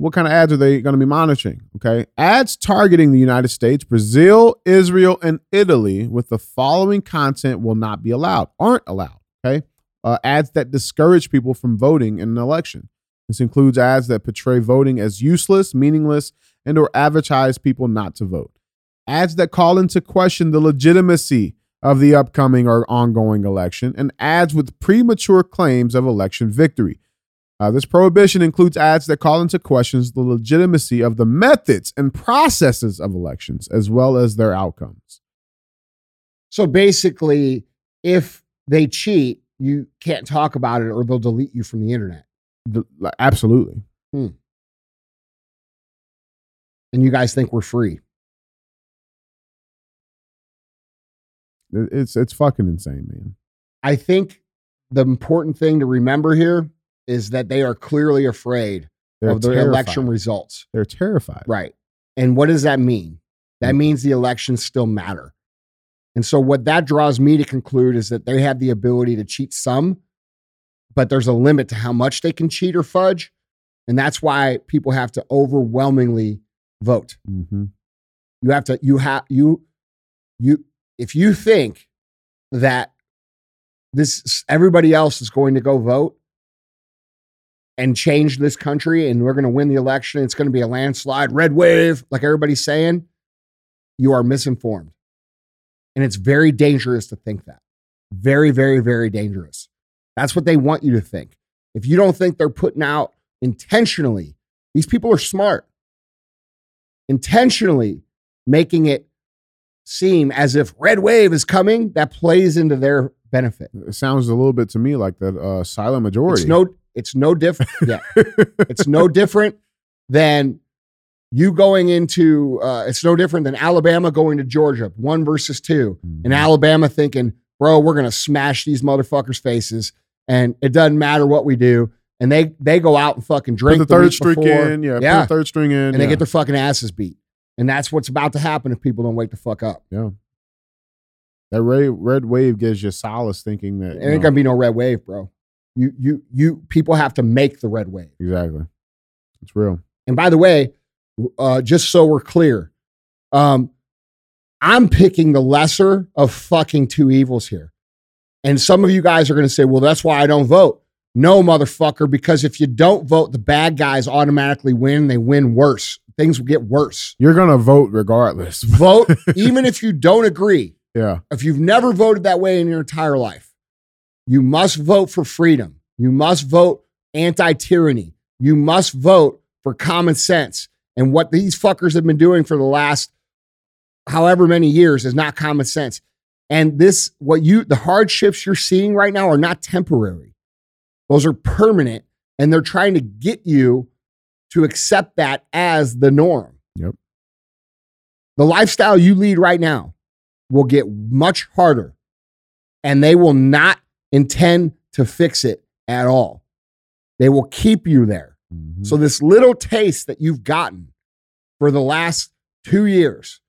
what kind of ads are they going to be monitoring? Okay. Ads targeting the United States, Brazil, Israel, and Italy with the following content will not be allowed, aren't allowed. Okay uh, ads that discourage people from voting in an election. This includes ads that portray voting as useless, meaningless, and or advertise people not to vote. Ads that call into question the legitimacy of the upcoming or ongoing election, and ads with premature claims of election victory. Uh, this prohibition includes ads that call into questions the legitimacy of the methods and processes of elections, as well as their outcomes. So basically, if they cheat, you can't talk about it or they'll delete you from the internet. The- absolutely. And you guys think we're free. It's it's fucking insane, man. I think the important thing to remember here is that they are clearly afraid They're of the terrified. election results. They're terrified. Right. And what does that mean? That means the elections still matter. And so, what that draws me to conclude is that they have the ability to cheat some, but there's a limit to how much they can cheat or fudge. And that's why people have to overwhelmingly vote. hmm You have to, you have, you, you, if you think that this, everybody else is going to go vote and change this country and we're going to win the election, it's going to be a landslide, red wave, like everybody's saying, you are misinformed. And it's very dangerous to think that. Very, very, very dangerous. That's what they want you to think. If you don't think they're putting out intentionally, these people are smart, intentionally making it seem as if red wave is coming, that plays into their benefit. It sounds a little bit to me like that uh, silent majority. It's no, it's no different. Yeah, it's no different than you going into. Uh, it's no different than Alabama going to Georgia, one versus two, and Mhm. Alabama thinking, "Bro, we're gonna smash these motherfuckers' faces, and it doesn't matter what we do." And they they go out and fucking Put drink the the third string in, yeah. yeah, Put the third string in, and yeah. they get their fucking asses beat. And that's what's about to happen if people don't wake the fuck up. yeah. That red, red wave gives you solace thinking that It ain't know- gonna be no red wave, bro. You you you people have to make the red wave. exactly. It's real. And by the way, uh, just so we're clear, um, I'm picking the lesser of fucking two evils here. And some of you guys are going to say, well, that's why I don't vote. No, motherfucker, because if you don't vote, the bad guys automatically win. They win worse. Things will get worse. You're gonna vote regardless. Vote, even if you don't agree. yeah. If you've never voted that way in your entire life, You must vote for freedom. You must vote anti tyranny. You must vote for common sense. And what these fuckers have been doing for the last however many years is not common sense. And this, what you, the hardships you're seeing right now are not temporary, those are permanent. And they're trying to get you to accept that as the norm. Yep. The lifestyle you lead right now will get much harder, and they will not intend to fix it at all. They will keep you there. Mhm. So, this little taste that you've gotten for the last two years,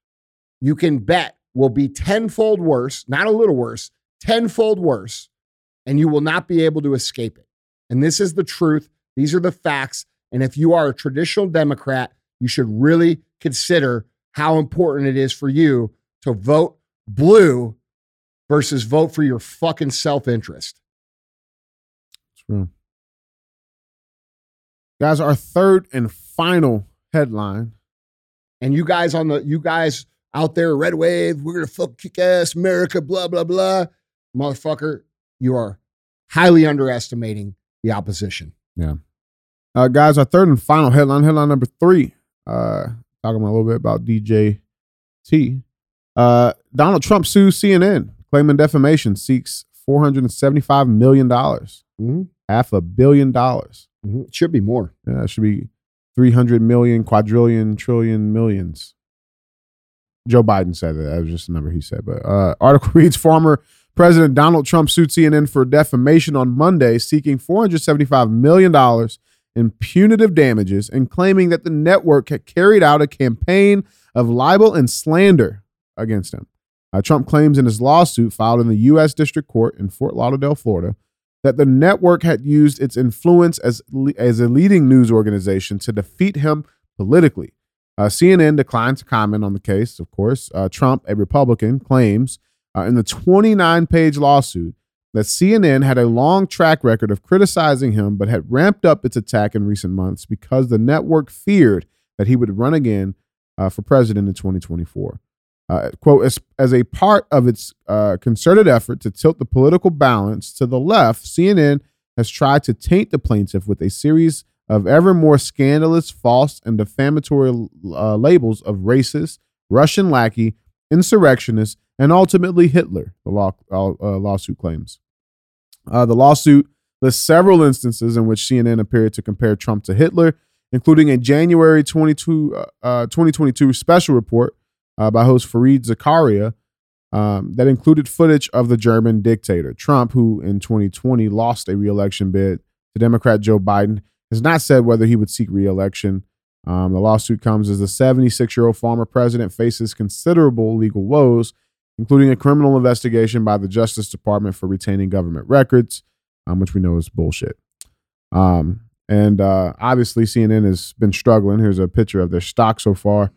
you can bet will be tenfold worse, not a little worse, tenfold worse, and you will not be able to escape it. And this is the truth. These are the facts. And if you are a traditional Democrat, you should really consider how important it is for you to vote blue versus vote for your fucking self interest. True. Guys, our third and final headline. And you guys on the, you guys out there, red wave, we're gonna fuck kick ass America, blah, blah, blah. Motherfucker, you are highly underestimating the opposition. Yeah. Uh, guys, our third and final headline, headline number three. Uh, talking a little bit about DJ T. Uh, Donald Trump sues CNN, claiming defamation, seeks $475 million, Mhm. half a billion dollars. Mhm. It should be more. Yeah, it should be 300 million, quadrillion, trillion, millions. Joe Biden said that. That was just a number he said. But uh, article reads former President Donald Trump sued CNN for defamation on Monday, seeking $475 million in punitive damages and claiming that the network had carried out a campaign of libel and slander against him. Trump claims in his lawsuit filed in the U.S. District Court in Fort Lauderdale, Florida, that the network had used its influence as, as a leading news organization to defeat him politically. Uh, CNN declined to comment on the case, of course. Uh, Trump, a Republican, claims uh, in the 29 page lawsuit that CNN had a long track record of criticizing him, but had ramped up its attack in recent months because the network feared that he would run again uh, for president in 2024. Uh, quote, as, as a part of its uh, concerted effort to tilt the political balance to the left, CNN has tried to taint the plaintiff with a series of ever more scandalous, false, and defamatory uh, labels of racist, Russian lackey, insurrectionist, and ultimately Hitler, the law, uh, uh, lawsuit claims. Uh, the lawsuit lists several instances in which CNN appeared to compare Trump to Hitler, including a January 22, uh, 2022 special report uh, by host Fareed Zakaria um, that included footage of the German dictator. Trump, who in 2020 lost a reelection bid to Democrat Joe Biden, has not said whether he would seek reelection. Um, the lawsuit comes as the 76 year old former president faces considerable legal woes, including a criminal investigation by the Justice Department for retaining government records, um, which we know is bullshit. Um, and uh, obviously, CNN has been struggling. Here's a picture of their stock so far.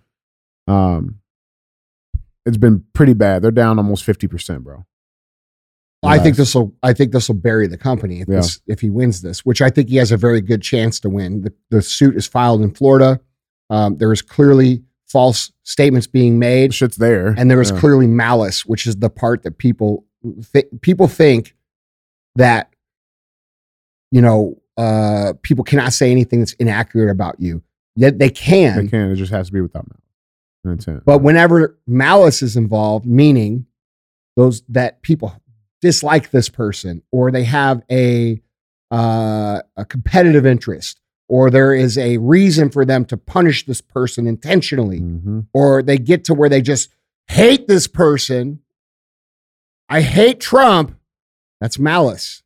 Um, it's been pretty bad. They're down almost 50%, bro. I think this will. I think this will bury the company if Yeah. this, if he wins this, which I think he has a very good chance to win. The, the suit is filed in Florida. Um, there is clearly false statements being made, Shit's there. and there is Yeah. clearly malice, which is the part that people th- people think that you know uh, people cannot say anything that's inaccurate about you. Yet they can, They can. It just has to be without malice intent. but whenever malice is involved, meaning those that people dislike this person or they have a uh, a competitive interest or there is a reason for them to punish this person intentionally Mhm. or they get to where they just hate this person i hate trump that's malice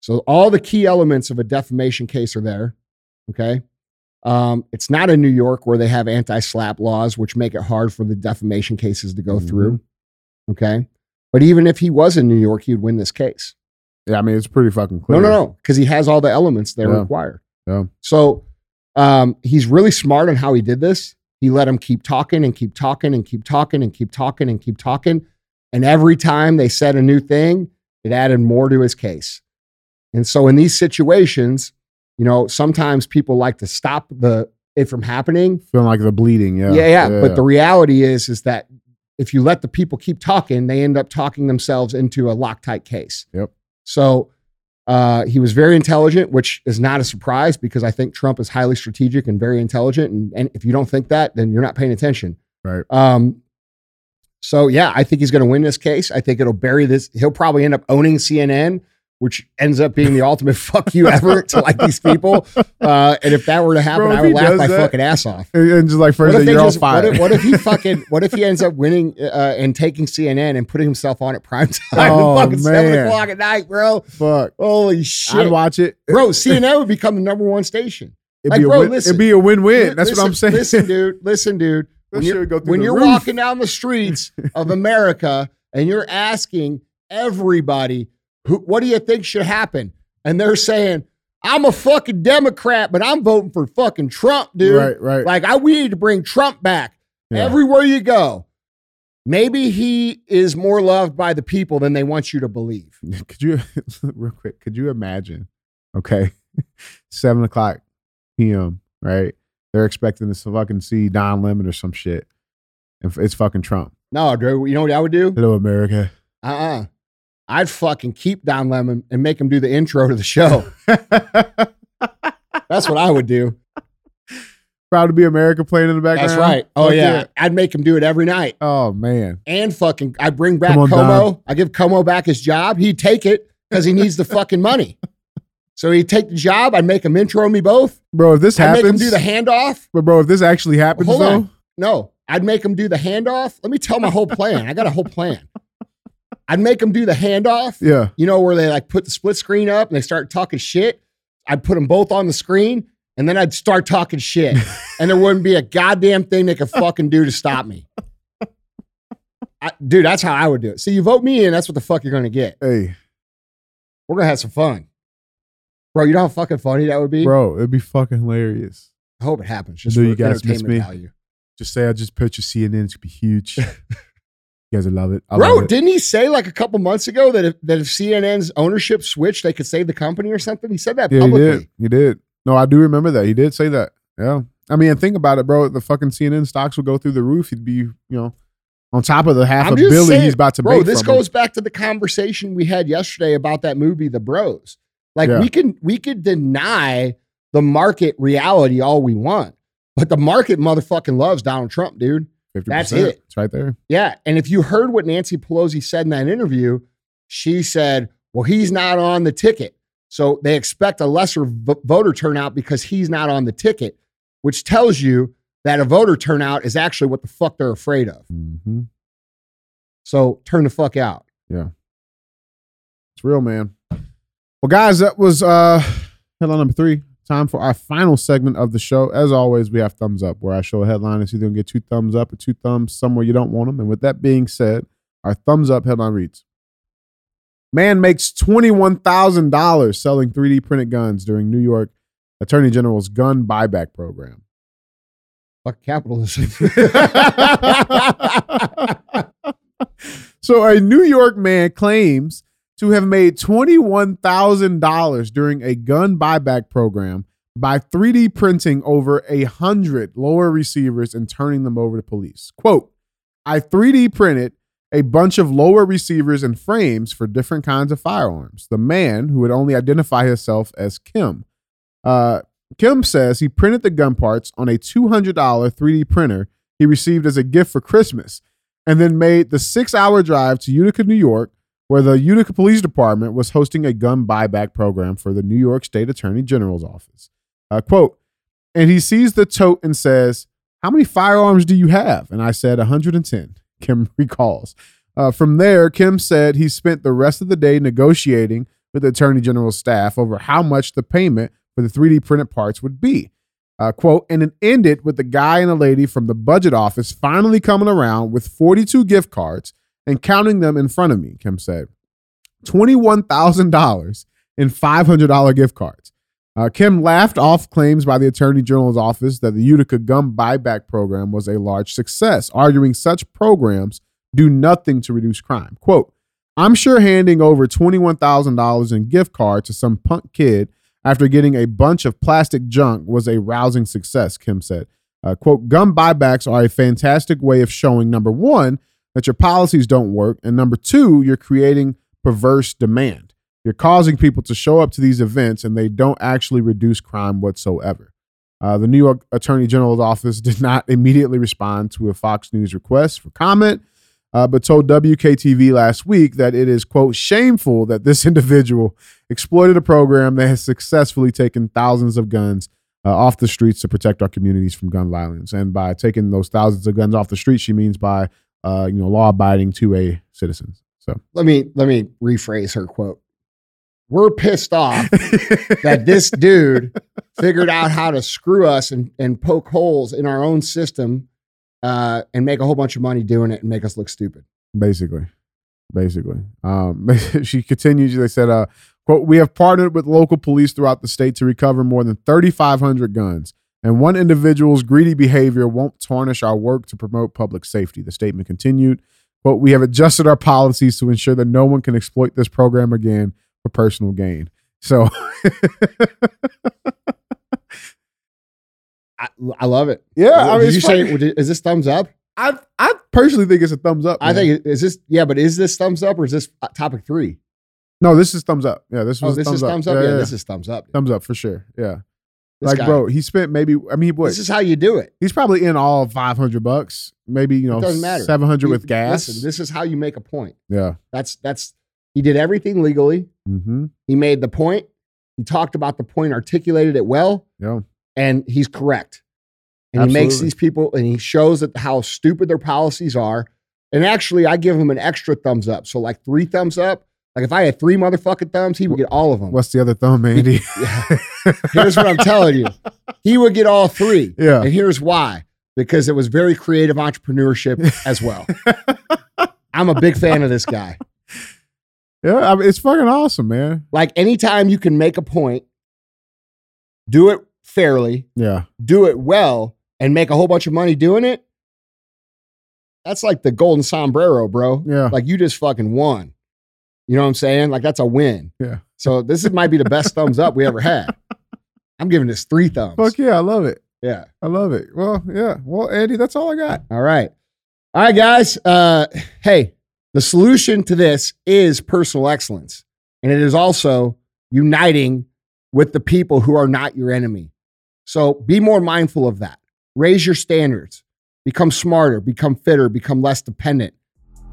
so all the key elements of a defamation case are there okay um, it's not in new york where they have anti-SLAPP laws which make it hard for the defamation cases to go Mhm. through okay but even if he was in new york he would win this case Yeah, I mean, it's pretty fucking clear. no, no, no, because he has all the elements that are Yeah. required. Yeah. So um, he's really smart on how he did this. He let him keep talking and keep talking and keep talking and keep talking and keep talking. And every time they said a new thing, it added more to his case. And so in these situations, you know, sometimes people like to stop the it from happening. Feeling like the bleeding. Yeah. Yeah, yeah. But the reality is, is that if you let the people keep talking, they end up talking themselves into a Loctite case. Yep. So uh, he was very intelligent, which is not a surprise because I think Trump is highly strategic and very intelligent. And, and if you don't think that, then you're not paying attention. Right. Um, so yeah, I think he's going to win this case. I think it'll bury this. He'll probably end up owning CNN, which ends up being the ultimate fuck you ever to like these people. Uh, and if that were to happen, Bro, I would laugh my that- fucking ass off. And, just like first What day, if, you're all just, what, fired. if, what if he fucking what if he ends up winning uh, and taking CNN and putting himself on at prime time Oh, at fucking seven o'clock at night, bro? Fuck. Holy I'd shit, watch it. bro! CNN would become the number one station. It'd Like, be a win, listen. it'd be a win-win. That's Listen- what I'm saying. Listen, dude. Listen, dude. When you're, when you're walking down the streets of America and you're asking everybody, who, what do you think should happen? And they're saying, I'm a fucking Democrat, but I'm voting for fucking Trump, dude. Right, right. Like, I we need to bring Trump back Yeah. everywhere you go. Maybe he is more loved by the people than they want you to believe. Could you real quick? Could you imagine? Okay, seven o'clock p.m. Right? They're expecting to fucking see Don Lemon or some shit. And it's fucking Trump. No, dude, you know what I would do? Hello, America. Uh uh I'd fucking keep Don Lemon and make him do the intro to the show. That's what I would do. Proud to be America playing in the background. That's right. Oh Fuck yeah. I'd make him do it every night. Oh man. And fucking I'd bring back on, Cuomo. Don. I give Cuomo back his job. He'd take it because he needs the fucking money. So he'd take the job. I'd make him intro me both. Bro, if this I'd happens, make him do the handoff. but bro, if this actually happens Hold though, on. No, I'd make him do the handoff. Let me tell my whole plan. I got a whole plan. I'd make them do the handoff. yeah, you know, where they like put the split screen up and they start talking shit. I'd put them both on the screen and then I'd start talking shit. and there wouldn't be a goddamn thing they could fucking do to stop me. I, dude, that's how I would do it. So you vote me in, that's what the fuck you're going to get. hey, We're going to have some fun. Bro, you know how fucking funny that would be? bro, it'd be fucking hilarious. I hope it happens. Just I know you guys miss me. value. Just say I just purchased CNN. It's gonna be huge. you guys will love it. I Bro, love it. didn't he say like a couple months ago that if, that if CNN's ownership switched, they could save the company or something? He said that Yeah, he publicly. did. He did. No, I do remember that. He did say that. Yeah. I mean, think about it, bro. The fucking CNN stocks would go through the roof. He'd be, you know, on top of the half I'm a billion saying, he's about to bro, this from him. goes back to the conversation we had yesterday about that movie, The Bros. Like Yeah. we can we could deny the market reality all we want, but the market motherfucking loves Donald Trump, dude. 50%. that's it. It's right there. Yeah, and if you heard what Nancy Pelosi said in that interview, she said, "Well, he's not on the ticket." So they expect a lesser v- voter turnout because he's not on the ticket, which tells you that a voter turnout is actually what the fuck they're afraid of. hmm So turn the fuck out. Yeah. It's real, man. Well, guys, that was uh headline number three. Time for our final segment of the show. As always, we have thumbs up, where I show a headline. It's either gonna get two thumbs up or two thumbs somewhere you don't want them. And with that being said, our thumbs up headline reads: Man makes twenty one thousand dollars selling three D printed guns during New York Attorney General's gun buyback program. Fuck capitalism. so a New York man claims to have made $21,000 during a gun buyback program by 3D printing over a hundred lower receivers and turning them over to police. Quote, I 3D printed a bunch of lower receivers and frames for different kinds of firearms. The man, who would only identify himself as Kim, uh, Kim says he printed the gun parts on a $200 3D printer he received as a gift for Christmas and then made the six hour drive to Utica, New York, where the Utica Police Department was hosting a gun buyback program for the New York State Attorney General's office. Uh, quote, and he sees the tote and says, How many firearms do you have? And I said, 110, Kim recalls. Uh, from there, Kim said he spent the rest of the day negotiating with the Attorney General's staff over how much the payment for the 3D printed parts would be. Uh, quote, and it ended with the guy and a lady from the budget office finally coming around with 42 gift cards and counting them in front of me, Kim said. $21,000 in $500 gift cards. Uh, Kim laughed off claims by the Attorney General's office that the Utica Gum Buyback Program was a large success, arguing such programs do nothing to reduce crime. Quote, I'm sure handing over $21,000 in gift cards to some punk kid after getting a bunch of plastic junk was a rousing success, Kim said. Uh, quote, buybacks are a fantastic way of showing number one, that your policies don't work. And number two, you're creating perverse demand. You're causing people to show up to these events and they don't actually reduce crime whatsoever. Uh, the New York Attorney General's office did not immediately respond to a Fox News request for comment, uh, but told WKTV last week that it is, quote, shameful that this individual exploited a program that has successfully taken thousands of guns uh, off the streets to protect our communities from gun violence. And by taking those thousands of guns off the streets, she means by, uh, you know, law abiding to a citizens. So let me let me rephrase her quote. We're pissed off that this dude figured out how to screw us and, and poke holes in our own system uh, and make a whole bunch of money doing it and make us look stupid. Basically, basically. Um, she continues. They said, uh, "quote We have partnered with local police throughout the state to recover more than 3,500 guns." And one individual's greedy behavior won't tarnish our work to promote public safety. The statement continued, "Quote: We have adjusted our policies to ensure that no one can exploit this program again for personal gain." So I, I love it. Yeah, I mean, did you say is this thumbs up? I I personally think it's a thumbs up. I think is this yeah, but is this thumbs up or is this uh, topic three? no, this is thumbs up. Yeah, this was Oh, this thumbs is up. thumbs up. Yeah, Yeah, yeah, this is thumbs up. thumbs up for sure. Yeah, This like guy- bro, he spent maybe. I mean, what? This is how you do it. he's probably in all five hundred bucks. Maybe you know doesn't matter. seven hundred You- with gas. Listen, this is how you make a point. yeah. That's that's he did everything legally. Mm-hmm. He made the point. He talked about the point, articulated it well, Yeah. and he's correct. And he makes Absolutely. these people, and he shows that how stupid their policies are. And actually, I give him an extra thumbs up. So like three thumbs up. Like if I had three motherfucking thumbs, he would get all of them. What's the other thumb, Andy? yeah. Here's what I'm telling you. He would get all three. Yeah. And here's why. Because it was very creative entrepreneurship as well. I'm a big fan of this guy. yeah, I mean, it's fucking awesome, man. Like anytime you can make a point, do it fairly, Yeah. do it well, and make a whole bunch of money doing it. That's like the golden sombrero, bro. Yeah. Like you just fucking won. You know what I'm saying? Like that's a win. Yeah. So this is, might be the best thumbs up we ever had. I'm giving this three thumbs. Fuck yeah, I love it. Yeah. I love it. Well, yeah. Well, Andy, that's all I got. All right. All right, guys. Uh, hey, the solution to this is personal excellence. And it is also uniting with the people who are not your enemy. So be more mindful of that. Raise your standards. Become smarter, become fitter, become less dependent,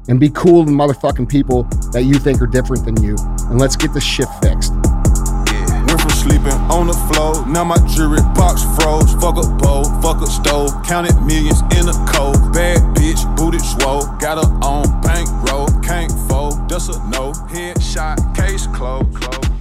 and be cool to motherfucking people that you think are different than you. And let's get this shit fixed. Yeah. Went from sleeping on the floor, now my jewelry box froze. Fuck a bowl, fuck a stove, counted millions in a cold. Bad bitch, booted swole, got her on bankroll, can't fold, that's a no. Headshot, case closed.